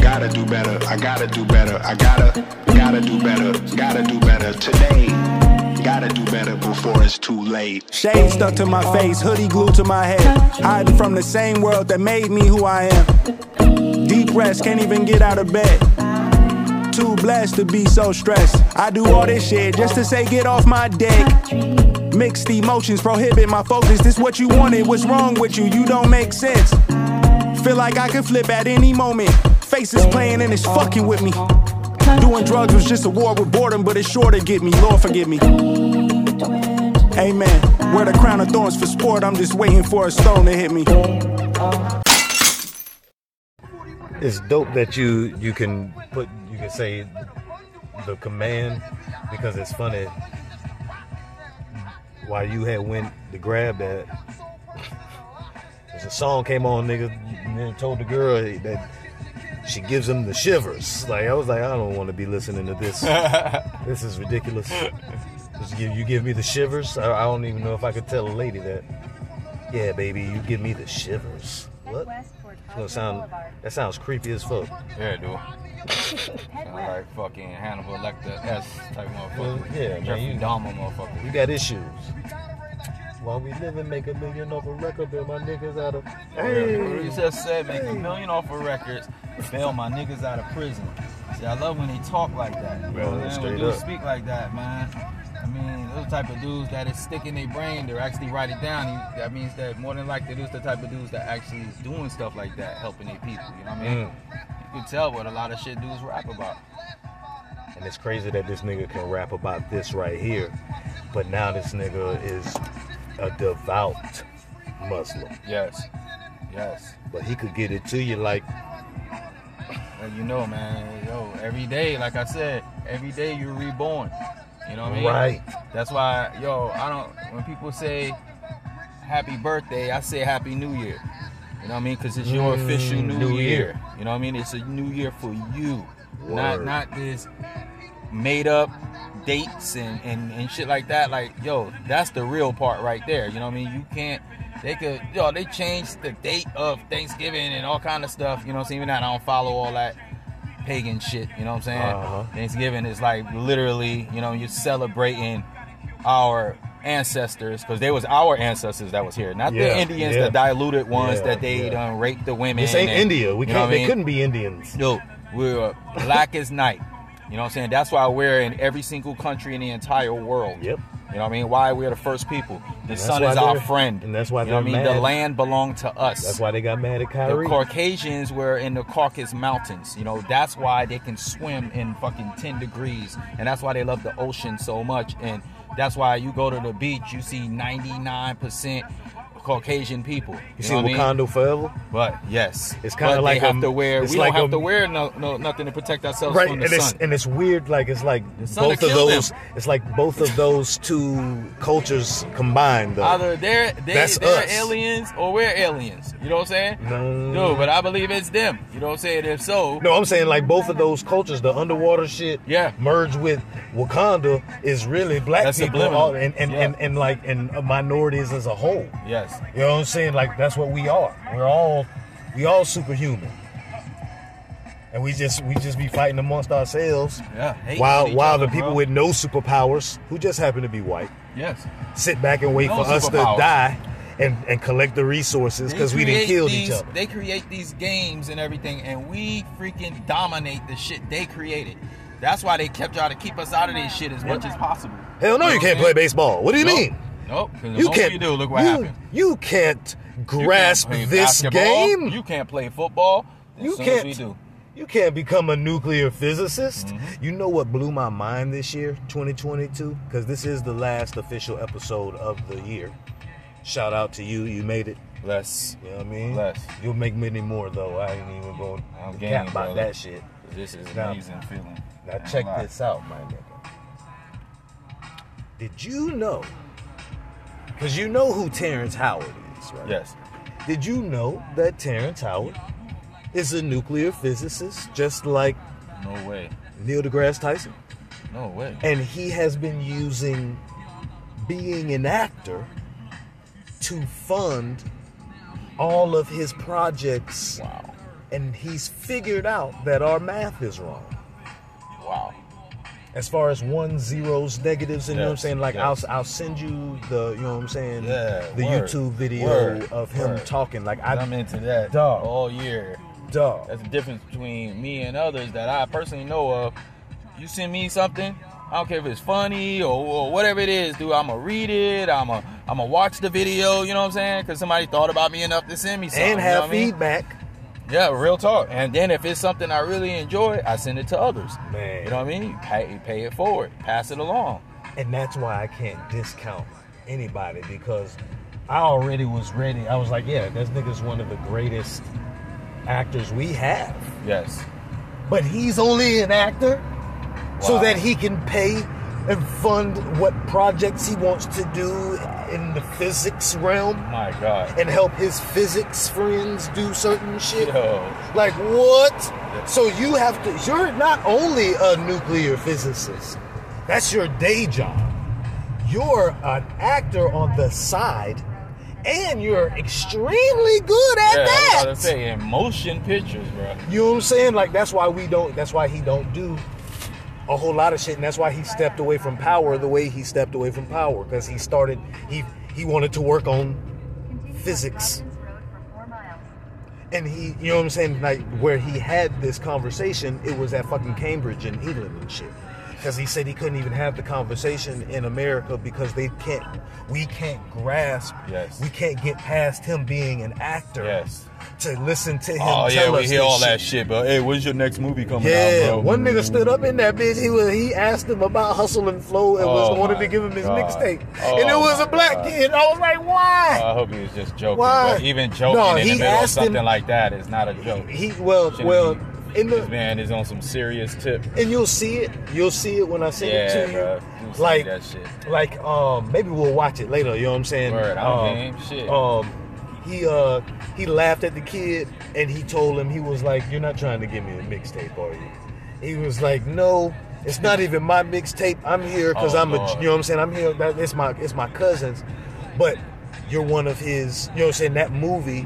Gotta do better, I gotta do better, I gotta, gotta do better, gotta do better today. Gotta do better before it's too late. Shade stuck to my face, hoodie glued to my head. Hiding from the same world that made me who I am. Deep rest, can't even get out of bed. Too blessed to be so stressed. I do all this shit just to say get off my dick. Mixed emotions prohibit my focus. This what you wanted, what's wrong with you? You don't make sense. Feel like I could flip at any moment. Faces playing and it's fucking with me. Doing drugs was just a war with boredom, but it's sure to get me. Lord forgive me. Amen. Wear the crown of thorns for sport. I'm just waiting for a stone to hit me. It's dope that you you can put you can say the command because it's funny. While you had went to grab that, a song came on, nigga, and then told the girl that she gives him the shivers. Like I was like, I don't want to be listening to this. *laughs* this is ridiculous. Just give, you give me the shivers. I, I don't even know if I could tell a lady that. Yeah, baby, you give me the shivers. What? Gonna sound. That sounds creepy as fuck. Yeah, it do. Sound like fucking Hannibal Lecter S type motherfucker. Yeah, man, you- Dahmer motherfucker. You got issues. While we live and make a million off a record, bill my niggas out of. Hey. You just said make a million off of records, bail my niggas out of prison. See, I love when they talk like that. You know what straight When dudes up. speak like that, man. I mean, those type of dudes that is stick in their brain, they actually write it down. You- That means that more than likely, those the type of dudes that actually is doing stuff like that, helping their people. You know what I mean? Mm. You can tell what a lot of shit dudes rap about. And it's crazy that this nigga can rap about this right here. But now this nigga is a devout Muslim. Yes. Yes. But he could get it to you like, Well, you know, man, yo, every day, like I said, every day you're reborn. You know what I mean? Right. That's why, yo, I don't. When people say happy birthday, I say happy New Year. You know what I mean? Because it's your Mm, official New, New year. Year. You know what I mean? It's a New Year for you, not Word. not this made up dates and, and and shit like that. Like, yo, that's the real part right there. You know what I mean? You can't. They could, yo, they changed the date of Thanksgiving and all kind of stuff. You know what I'm saying? Even that, I don't follow all that pagan shit. You know what I'm saying? Uh-huh. Thanksgiving is like literally, you know, you're celebrating our ancestors because they was our ancestors that was here, not Yeah, the Indians, yeah. the diluted ones Yeah, that they yeah. done raped the women. this ain't and- India. We can't. They mean? couldn't be Indians. No, we're black as night. You know what I'm saying? That's why we're in every single country in the entire world. Yep. You know what I mean? Why we're the first people. The sun is our friend. and that's why you know what I mean. they're The land belonged to us. That's why they got mad at Kyrie. The Caucasians were in the Caucasus Mountains. You know, that's why they can swim in fucking 10 degrees. And that's why they love the ocean so much. And that's why you go to the beach, you see 99% Caucasian people. You, You see know what I mean? Wakanda forever? But yes, It's kinda like they have a- to wear. We like don't have a- to wear no, no nothing to protect ourselves Right, from and the it's sun. and it's weird. Like it's like both of those. them. It's like both of those two cultures combined. Though. Either they're they, That's they're us. aliens or we're aliens. You know what I'm saying? No. No, but I believe it's them. You know what I'm saying? If so, No, I'm saying like both of those cultures, the underwater shit, yeah, merged with Wakanda is really black That's people all, and and, Yeah. and and like and minorities as a whole. yes. You know what I'm saying? Like that's what we are. We're all we all superhuman. And we just we just be fighting amongst ourselves. Yeah, While while the people bro. with no superpowers, who just happen to be white, Yes. sit back and wait No for us to die and, and collect the resources because we didn't kill each other. They create these games and everything, and we freaking dominate the shit they created. That's why they kept trying to keep us out of this shit as much as possible. Hell no, know you what can't play baseball. What do you Nope. mean? Nope. You can't. You do. Look what you, happened. You can't grasp play this game. You can't play football. You can't. As we do. You can't become a nuclear physicist. Mm-hmm. You know what blew my mind this year, 2022? Because this is the last official episode of the year. Shout out to you. You made it. Bless. You know what I mean? Bless. You'll make many more, though. I ain't even going I'm to cap about that shit. This is Now- amazing feeling. Now, check this out, my nigga. Did you know? Because you know who Terrence Howard is, right? Yes. Did you know that Terrence Howard is a nuclear physicist, just like No way. Neil deGrasse Tyson? No way. And he has been using being an actor to fund all of his projects. Wow. And he's figured out that our math is wrong. Wow. As far as one zeros, negatives, and you know what I'm saying? Like yes. I'll I'll send you the you know what I'm saying? Yeah, the word, YouTube video word, of him word. talking. Like I I'm into that Dog. all year. Dog. That's the difference between me and others that I personally know of. You send me something, I don't care if it's funny or, or whatever it is, dude. I'ma read it. I'ma I'ma watch the video. You know what I'm saying? Because somebody thought about me enough to send me something. and you know have what I mean? Yeah, real talk. And then if it's something I really enjoy, I send it to others. Man. You know what I mean? You pay, you pay it forward, pass it along. And that's why I can't discount anybody because I already was ready. I was like, yeah, this nigga's one of the greatest actors we have. Yes. But he's only an actor so that he can pay and fund what projects he wants to do in the physics realm My God. and help his physics friends do certain shit. Yo. Like what? So you have to you're not only a nuclear physicist. That's your day job. You're an actor on the side and you're extremely good at yeah, I was that. about to say in motion pictures, bro. You know what I'm saying? Like that's why we don't. That's why he don't do a whole lot of shit, and that's why he stepped away from power the way he stepped away from power because he started. He he wanted to work on physics, and he, you know what I'm saying? Like where he had this conversation, it was at fucking Cambridge in England and shit. Because he said he couldn't even have the conversation in America because they can't, we can't grasp, Yes. we can't get past him being an actor Yes. to listen to him Oh yeah, we hear all that shit, but hey, when's your next movie coming yeah, out, bro? one nigga stood up in that bitch. He was he asked him about hustle and flow and was Oh wanted to give him his mixtape, Oh and it was a black God. kid. I was like, why? Oh, I hope he was just joking. Why? But even joking No, in he the middle of asked him- something like that is not a joke. He well Shouldn't well be- this man is on some serious tip. and you'll see it. You'll see it when I send Yeah, it to you. bro. Do Like that shit. like um maybe we'll watch it later. You know what I'm saying? Word, I'm um. Shit. Um, he uh he laughed at the kid and he told him he was like, "You're not trying to give me a mixtape, are you?" He was like, "No." It's not even my mixtape. I'm here because Oh, I'm a, Lord. you know what I'm saying. I'm here. That, it's my, it's my cousins, but you're one of his. You know what I'm saying. That movie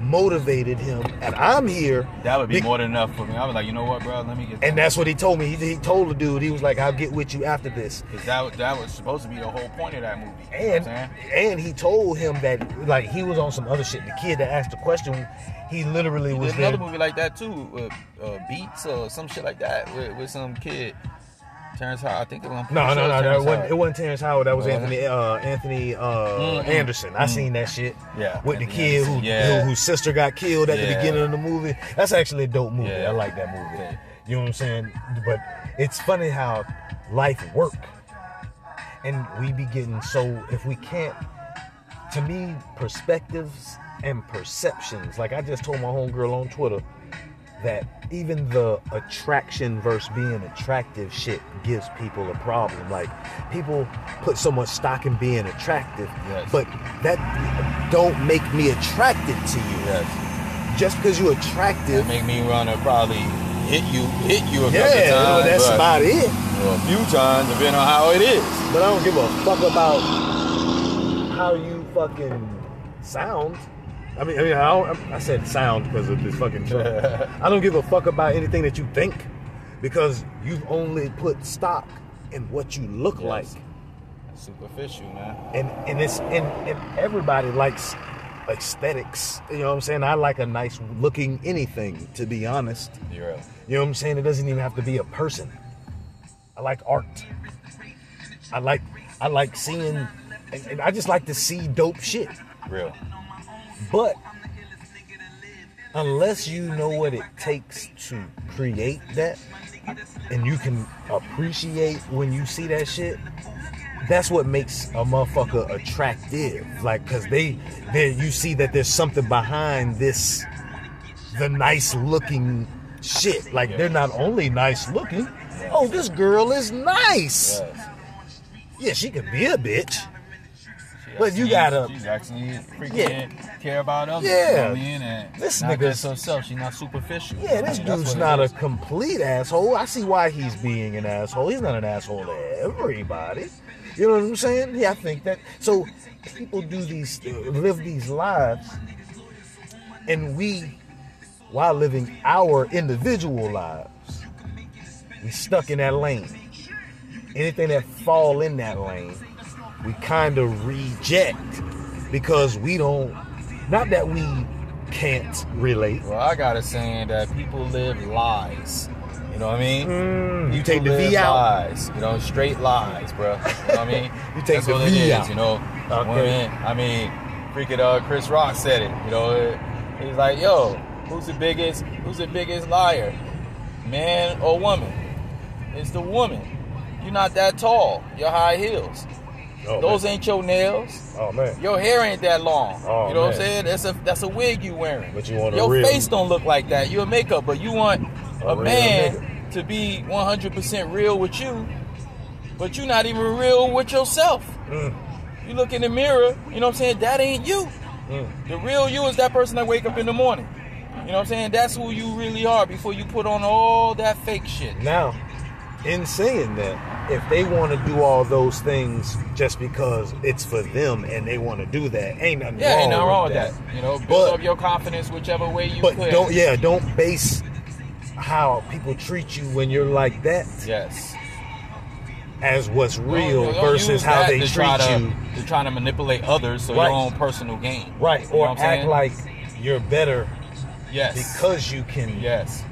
motivated him, and I'm here. That would be more than enough for me. I was like, you know what, bro? Let me get. And that's what he told me. He, he told the dude, he was like, "I'll get with you after this." Because that, was- that was supposed to be the whole point of that movie. You know what And and he told him that like he was on some other shit. The kid that asked the question, he literally was There's there. another movie like that too, uh, uh, Beats or some shit like that with, with some kid. Terrence Howard. I think it was. No, no, no, that wasn't, it wasn't Terrence Howard. That was Oh, Anthony uh, Anthony uh, Mm, mm, Anderson. I seen that shit. Yeah, with the kid who, Yeah. who whose sister got killed at the beginning of the movie. That's actually a dope movie. Yeah. I like that movie. You know what I'm saying? But it's funny how life work, and we be getting so if we can't. To me, perspectives and perceptions. Like I just told my homegirl on Twitter that even the attraction versus being attractive shit gives people a problem. Like people put so much stock in being attractive, Yes. but that don't make me attracted to you. Yes. Just because you're attractive, That make me wanna probably hit you, hit you a couple times. yeah, that's about it. Well, a few times, depending on how it is. But I don't give a fuck about how you fucking sound. I mean, I mean, I, don't, I said sound because of this fucking truck. *laughs* I don't give a fuck about anything that you think because you've only put stock in what you look Yes. like, Superficial, man. and and it's and, and everybody likes aesthetics. You know what I'm saying? I like a nice looking anything, to be honest. You're right. You know what I'm saying? It doesn't even have to be a person. I like art. I like I like seeing and, and I just like to see dope shit. Real. But unless you know what it takes to create that and you can appreciate when you see that shit, that's what makes a motherfucker attractive. Like cause they they you see that there's something behind this the nice looking shit. Like they're not only nice looking. Oh, this girl is nice. Yeah, she could be a bitch. But you gotta- She's actually freaking Yeah. care about others. Yeah. You know I mean? And This not nigga's- just herself. She's not superficial. Yeah, this I mean, dude's not a is. complete asshole. I see why he's being an asshole. He's not an asshole to everybody. You know what I'm saying? Yeah, I think that. So people do these, live these lives, and we, while living our individual lives, we stuck in that lane. Anything that fall in that lane, we kind of reject because we don't. Not that we can't relate. Well, I got a saying that people live lies. You know what I mean? Mm, you take the V out. Lies. You know, straight lies, bro. You know what I mean? *laughs* You take That's the what it V is, out. You know, Okay. women. I mean, freaking uh, Chris Rock said it. You know, he's like, "Yo, who's the biggest? Who's the biggest liar, man or woman? It's the woman. You're not that tall. Your high heels. Oh, Those man. ain't your nails. Oh man. Your hair ain't that long. Oh, you know what I'm saying? That's a that's a wig you wearing. But you want a Your real- face don't look like that. You're makeup, but you want A a, man to be 100% real with you, but you're not even real with yourself. Mm. You look in the mirror, you know what I'm saying? That ain't you. Mm. The real you is that person that wake up in the morning. You know what I'm saying? That's who you really are before you put on all that fake shit. Now, in saying that, if they want to do all those things just because it's for them and they want to do that, ain't nothing Yeah, wrong, ain't nothing wrong with that. that. You know, build But- up your confidence whichever way you But could. don't, yeah, don't base how people treat you when you're like that Yes. as what's Don't- real don't versus how they treat try to, you. To try to manipulate others for Right. your own personal gain. Right, You or act saying? like you're better yes. because you can yes.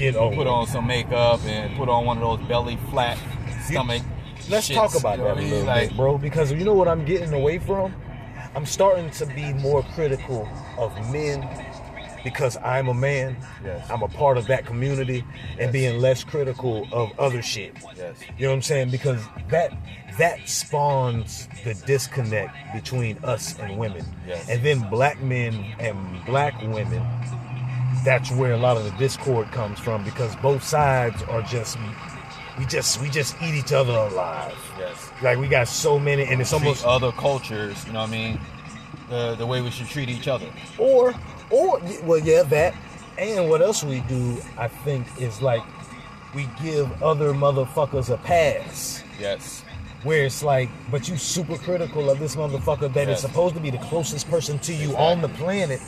Get over. Put on some makeup and put on one of those belly flat stomach. Let's shits, talk about you know that a I mean? little Like, bit, bro. Because you know what I'm getting away from? I'm starting to be more critical of men because I'm a man. Yes. I'm a part of that community and being less critical of other shit. Yes. You know what I'm saying? Because that that spawns the disconnect between us and women. Yes. And then black men and black women, that's where a lot of the discord comes from because both sides are just we just we just eat each other alive. Yes. Like we got so many and it's treat almost other cultures, you know what I mean? The, the way we should treat each other. or or well yeah that and what else we do I think is like we give other motherfuckers a pass. Yes. Where it's like, but you super critical of this motherfucker that is Yes. supposed to be the closest person to you on the planet,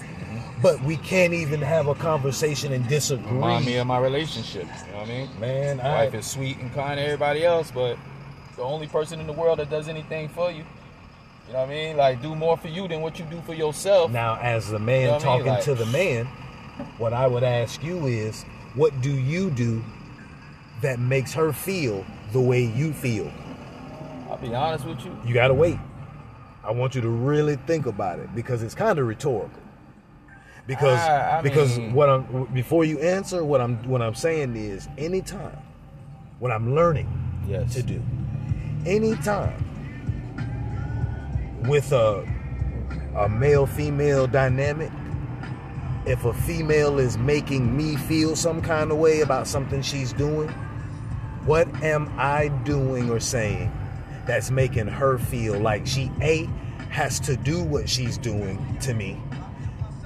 but we can't even have a conversation and disagree. Remind me of my relationship. You know what I mean? Man, My I- wife is sweet and kind to everybody else, but the only person in the world that does anything for you. You know what I mean? Like do more for you than what you do for yourself. Now, as the man You know what I mean? talking Like- to the man, what I would ask you is, what do you do that makes her feel the way you feel? I'll be honest with you. You gotta wait. I want you to really think about it because it's kind of rhetorical. Because I- I because mean- what I'm before you answer, what I'm what I'm saying is anytime what I'm learning Yes. to do, anytime with a a male female dynamic, if a female is making me feel some kind of way about something she's doing, what am I doing or saying that's making her feel like she A has to do what she's doing to me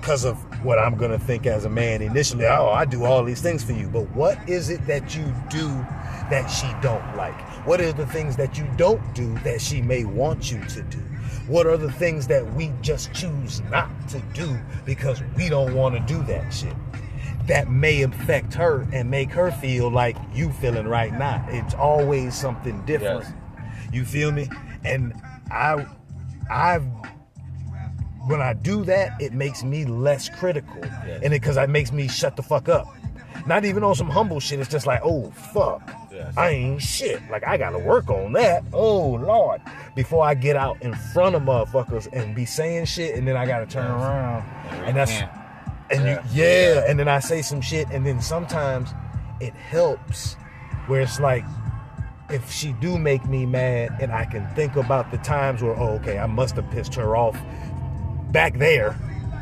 because of what I'm gonna think as a man initially. Oh, I do all these things for you, but what is it that you do that she don't like? What are the things that you don't do that she may want you to do? What are the things that we just choose not to do because we don't want to do that shit? That may affect her and make her feel like you feeling right now. It's always something different. Yes. You feel me? And I I've when I do that, it makes me less critical. Yes. And it because it makes me shut the fuck up. Not even on some humble shit. It's just like, oh fuck. I ain't shit. Like I gotta work on that. Oh Lord. Before I get out in front of motherfuckers and be saying shit and then I gotta turn around. And that's and Yeah. you yeah, and then I say some shit and then sometimes it helps where it's like if she do make me mad and I can think about the times where oh okay I must have pissed her off back there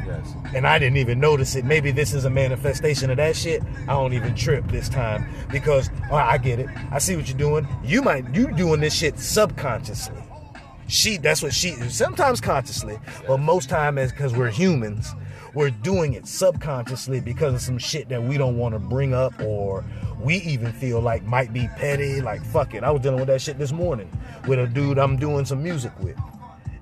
Yes. and I didn't even notice it. Maybe this is a manifestation of that shit. I don't even trip this time because oh, I get it. I see what you're doing. You might you doing this shit subconsciously. She that's what she sometimes consciously, but most time is because we're humans, we're doing it subconsciously because of some shit that we don't want to bring up or we even feel like might be petty. Like fuck it. I was dealing with that shit this morning with a dude I'm doing some music with.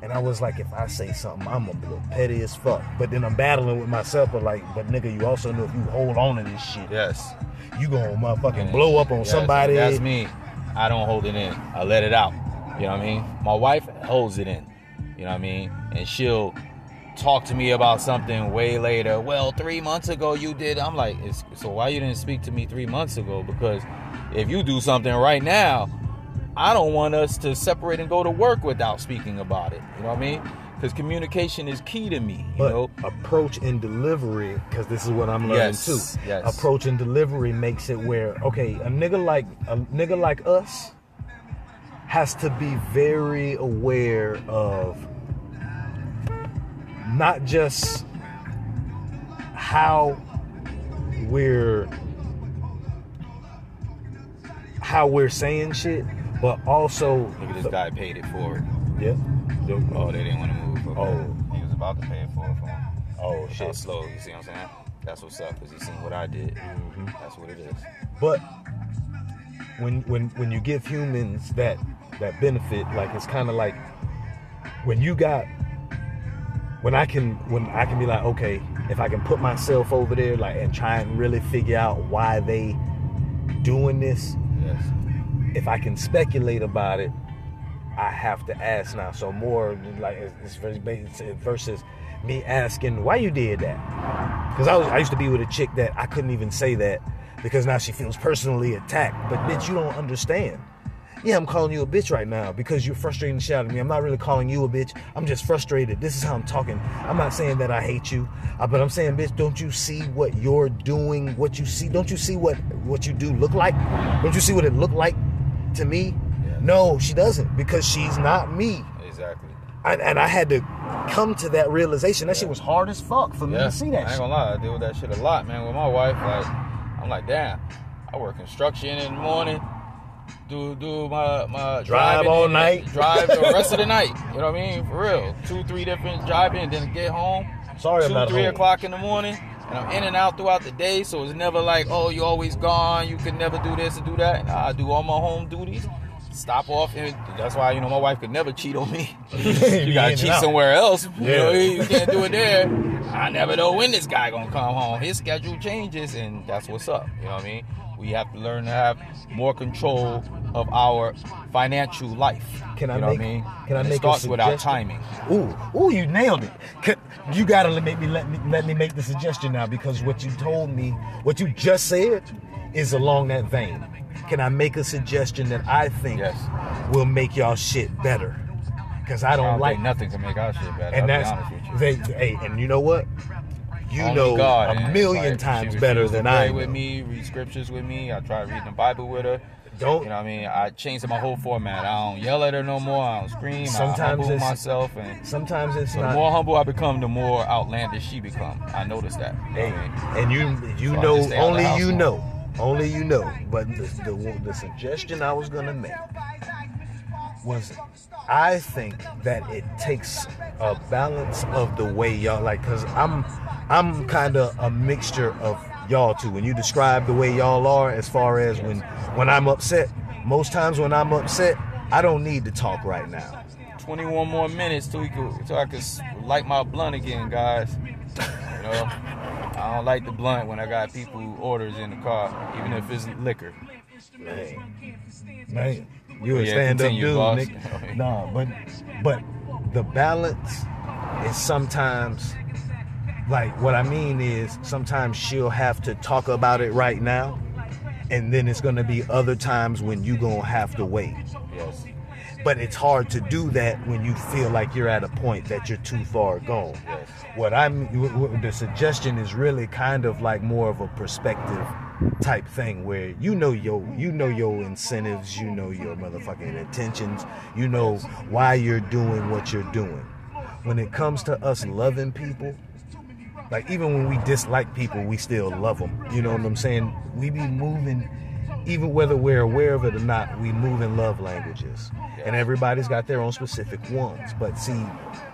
And I was like, if I say something, I'm gonna look petty as fuck. But then I'm battling with myself, but like, but nigga, you also know if you hold on to this shit, Yes. you gonna motherfucking blow up on Yes, somebody. That's me. I don't hold it in. I let it out. You know what I mean? My wife holds it in. You know what I mean? And she'll talk to me about something way later. Well, three months ago you did. I'm like, it's, so why you didn't speak to me three months ago? Because if you do something right now, I don't want us to separate and go to work without speaking about it. You know what I mean? Because communication is key to me. You But know? approach and delivery, because this is what I'm learning Yes, too. yes. Approach and delivery makes it where okay, a nigga like a nigga like us has to be very aware of not just how we're how we're saying shit, but also Look at this guy paid it forward. yeah. Oh, they didn't want to move. Okay. Oh. He was about to pay it forward for him. Oh Shit shit. slow. You see what I'm saying? That's what's up. Cause he seen what I did. Mm-hmm. That's what it is. But when when when you give humans that that benefit, like it's kind of like when you got when I can when I can be like, okay, if I can put myself over there, like and try and really figure out why they doing this. If I can speculate about it, I have to ask now. So more like it's, versus me asking why you did that. Because I was I used to be with a chick that I couldn't even say that because now she feels personally attacked. But bitch, you don't understand. Yeah, I'm calling you a bitch right now because you're frustrating the shit out of me. I'm not really calling you a bitch. I'm just frustrated. This is how I'm talking. I'm not saying that I hate you, uh, but I'm saying, bitch, don't you see what you're doing? What you see? Don't you see what what you do look like? Don't you see what it looked like to me? No, she doesn't because she's not me. Exactly. And, and I had to come to that realization. That shit was hard as fuck for me to see that. I ain't shit. gonna lie. I deal with that shit a lot, man. With my wife, like, I'm like, damn. I work construction in the morning. Do do my my Drive all and night. Drive the rest of the *laughs* night. You know what I mean? For real. Two, three different driving, then get home. Sorry, two, not three home. o'clock in the morning. And I'm in and out throughout the day, so it's never like, oh, you always gone. You can never do this or do that. Nah, I do all my home duties. Stop off, and that's why you know my wife could never cheat on me. *laughs* *laughs* you gotta cheat somewhere else. You know, you can't do it *laughs* there. I never know when this guy gonna come home. His schedule changes, and that's what's up. You know what I mean? We have to learn to have more control of our financial life. Can I you know make? what I mean? Can I And make it starts a with our timing. Ooh, ooh, you nailed it. Can- You gotta let me let me let me make the suggestion now because what you told me, what you just said, is along that vein. Can I make a suggestion that I think will make y'all shit better? Because I I don't, don't like think nothing can make our shit better. and I'll that's honest with you. they. Hey, and you know what? You Only know God, a million Like, times better than pray I with me, read scriptures with me. I try reading the Bible with her. Don't you know what I mean? I changed my whole format. I don't yell at her no more. I don't scream. Sometimes I humble myself, and sometimes it's so not- the more humble I become, the more outlandish she become. I noticed that. Know what I mean? and you you So know just stay out the only you more. know only you know but the, the the suggestion i was gonna make was i think that it takes a balance of the way y'all like because i'm i'm kind of a mixture of y'all two. When you describe the way y'all are as far as when when i'm upset most times when i'm upset i don't need to talk right now. 21 more minutes till, we could, till I could light my blunt again, guys. You know, I don't like the blunt when I got people orders in the car, even if it's liquor. Man, man, you a Yeah, stand up dude, boss. Nick. *laughs* No, but but the balance is sometimes like what I mean is sometimes she'll have to talk about it right now, and then it's gonna be other times when you gonna have to wait. Yes. But it's hard to do that when you feel like you're at a point that you're too far gone. Yes. What I'm, the suggestion is really kind of like more of a perspective type thing where you know your, you know your incentives, you know your motherfucking intentions, you know why you're doing what you're doing. When it comes to us loving people, like even when we dislike people, we still love them. You know what I'm saying? We be moving, even whether we're aware of it or not, we move in love languages. And everybody's got their own specific ones. But see,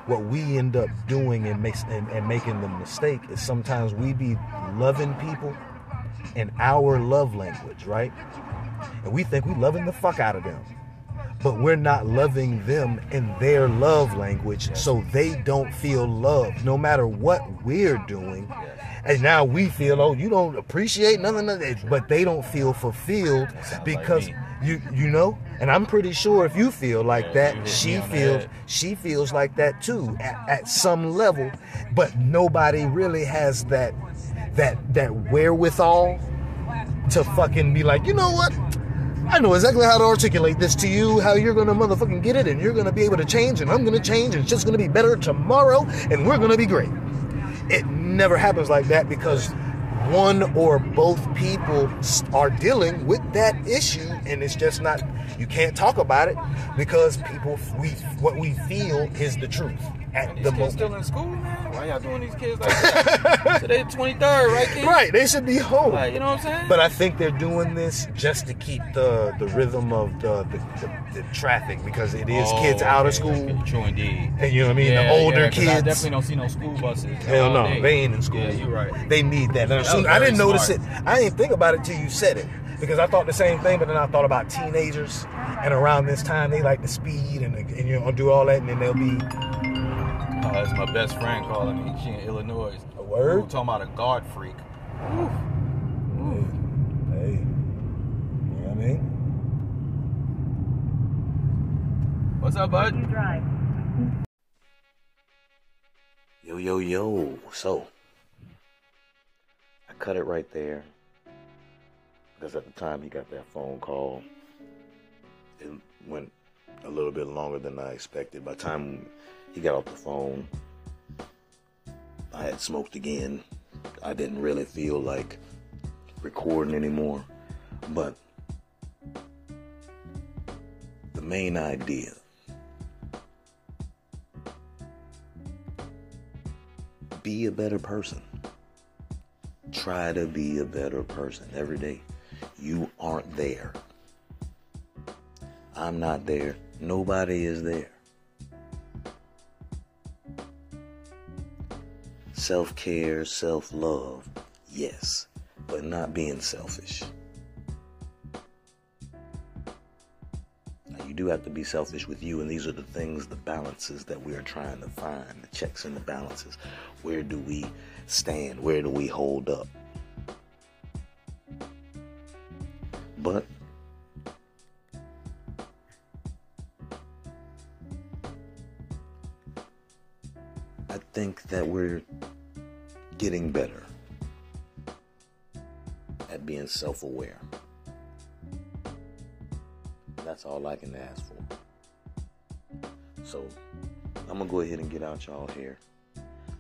what we end up doing and makes and, and making the mistake is sometimes we be loving people in our love language, right? And we think we're loving the fuck out of them. But we're not loving them in their love language, so they don't feel loved no matter what we're doing. And now we feel, oh, you don't appreciate nothing of that, but they don't feel fulfilled because you you know. And I'm pretty sure if you feel like that, she feels she feels like that too at, at some level. But nobody really has that that that wherewithal to fucking be like, you know what? I know exactly how to articulate this to you, how you're gonna motherfucking get it, and you're gonna be able to change, and I'm gonna change, and it's just gonna be better tomorrow, and we're gonna be great. It never happens like that because one or both people are dealing with that issue, and it's just not. You can't talk about it because people we what we feel is the truth at These the kids moment. still in school, man? Why y'all doing these kids like *laughs* that? Today 23rd, right, kid? Right, they should be home. Like, you know what I'm saying? But I think they're doing this just to keep the the rhythm of the the, the, the traffic because it is Oh, kids out of school. True indeed. And you know what I mean? Yeah, the older yeah, 'cause I kids. definitely don't see no school buses. Hell no, day. they ain't in school. Yeah, you're right. They need that. That soon- I didn't notice it. I didn't think about it till you said it because I thought the same thing, but then I thought about teenagers, and around this time they like to speed and, and you know do all that, and then they'll be Oh, that's my best friend calling me. She in Illinois. A word? talking about a guard freak. Woo. Hey, you know what I mean? What's up, bud? You drive. Yo, yo, yo. So, I cut it right there because at the time he got that phone call, it went a little bit longer than I expected. By the time he got off the phone, I had smoked again. I didn't really feel like recording anymore. But the main idea be a better person. Try to be a better person every day. You aren't there. I'm not there. Nobody is there. Self care, self love, yes, but not being selfish. Now, you do have to be selfish with you, and these are the things, the balances that we are trying to find the checks and the balances. Where do we stand? Where do we hold up? But getting better at being self aware. That's all I can ask for. So I'm gonna go ahead and get out y'all here.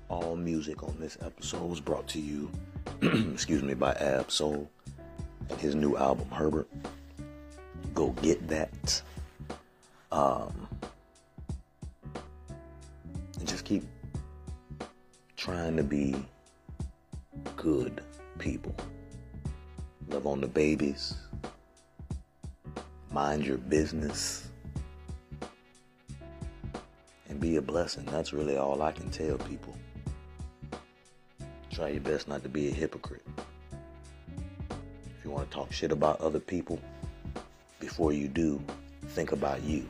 All music on this episode was brought to you, *clears throat* excuse me, by Ab Soul and his new album Herbert. Go get that. Um, and just keep trying to be good people. Love on the babies. Mind your business. And be a blessing. That's really all I can tell people. Try your best not to be a hypocrite. If you want to talk shit about other people, before you do, think about you.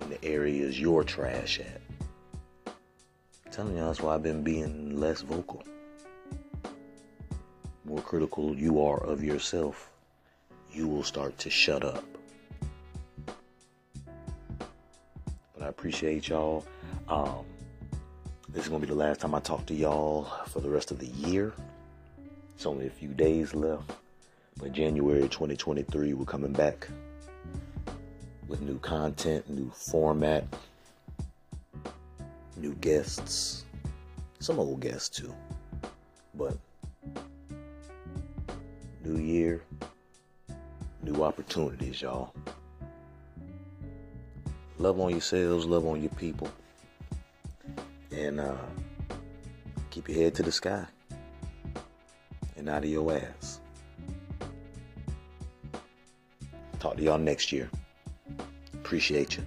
In the areas you're trash at. Telling you, that's why I've been being less vocal. More critical you are of yourself, you will start to shut up. But I appreciate y'all. Um, this is gonna be the last time I talk to y'all for the rest of the year. It's only a few days left. But January 2023, we're coming back with new content, new format, new guests, some old guests too. But new year, new opportunities, y'all. Love on yourselves, love on your people, and uh, keep your head to the sky and out of your ass. Talk to y'all next year. Appreciate you.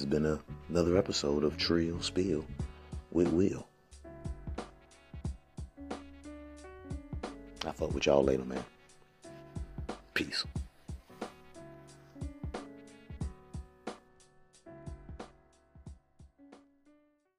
Has been a, another episode of Trill Spill with Will. I fuck with y'all later, man.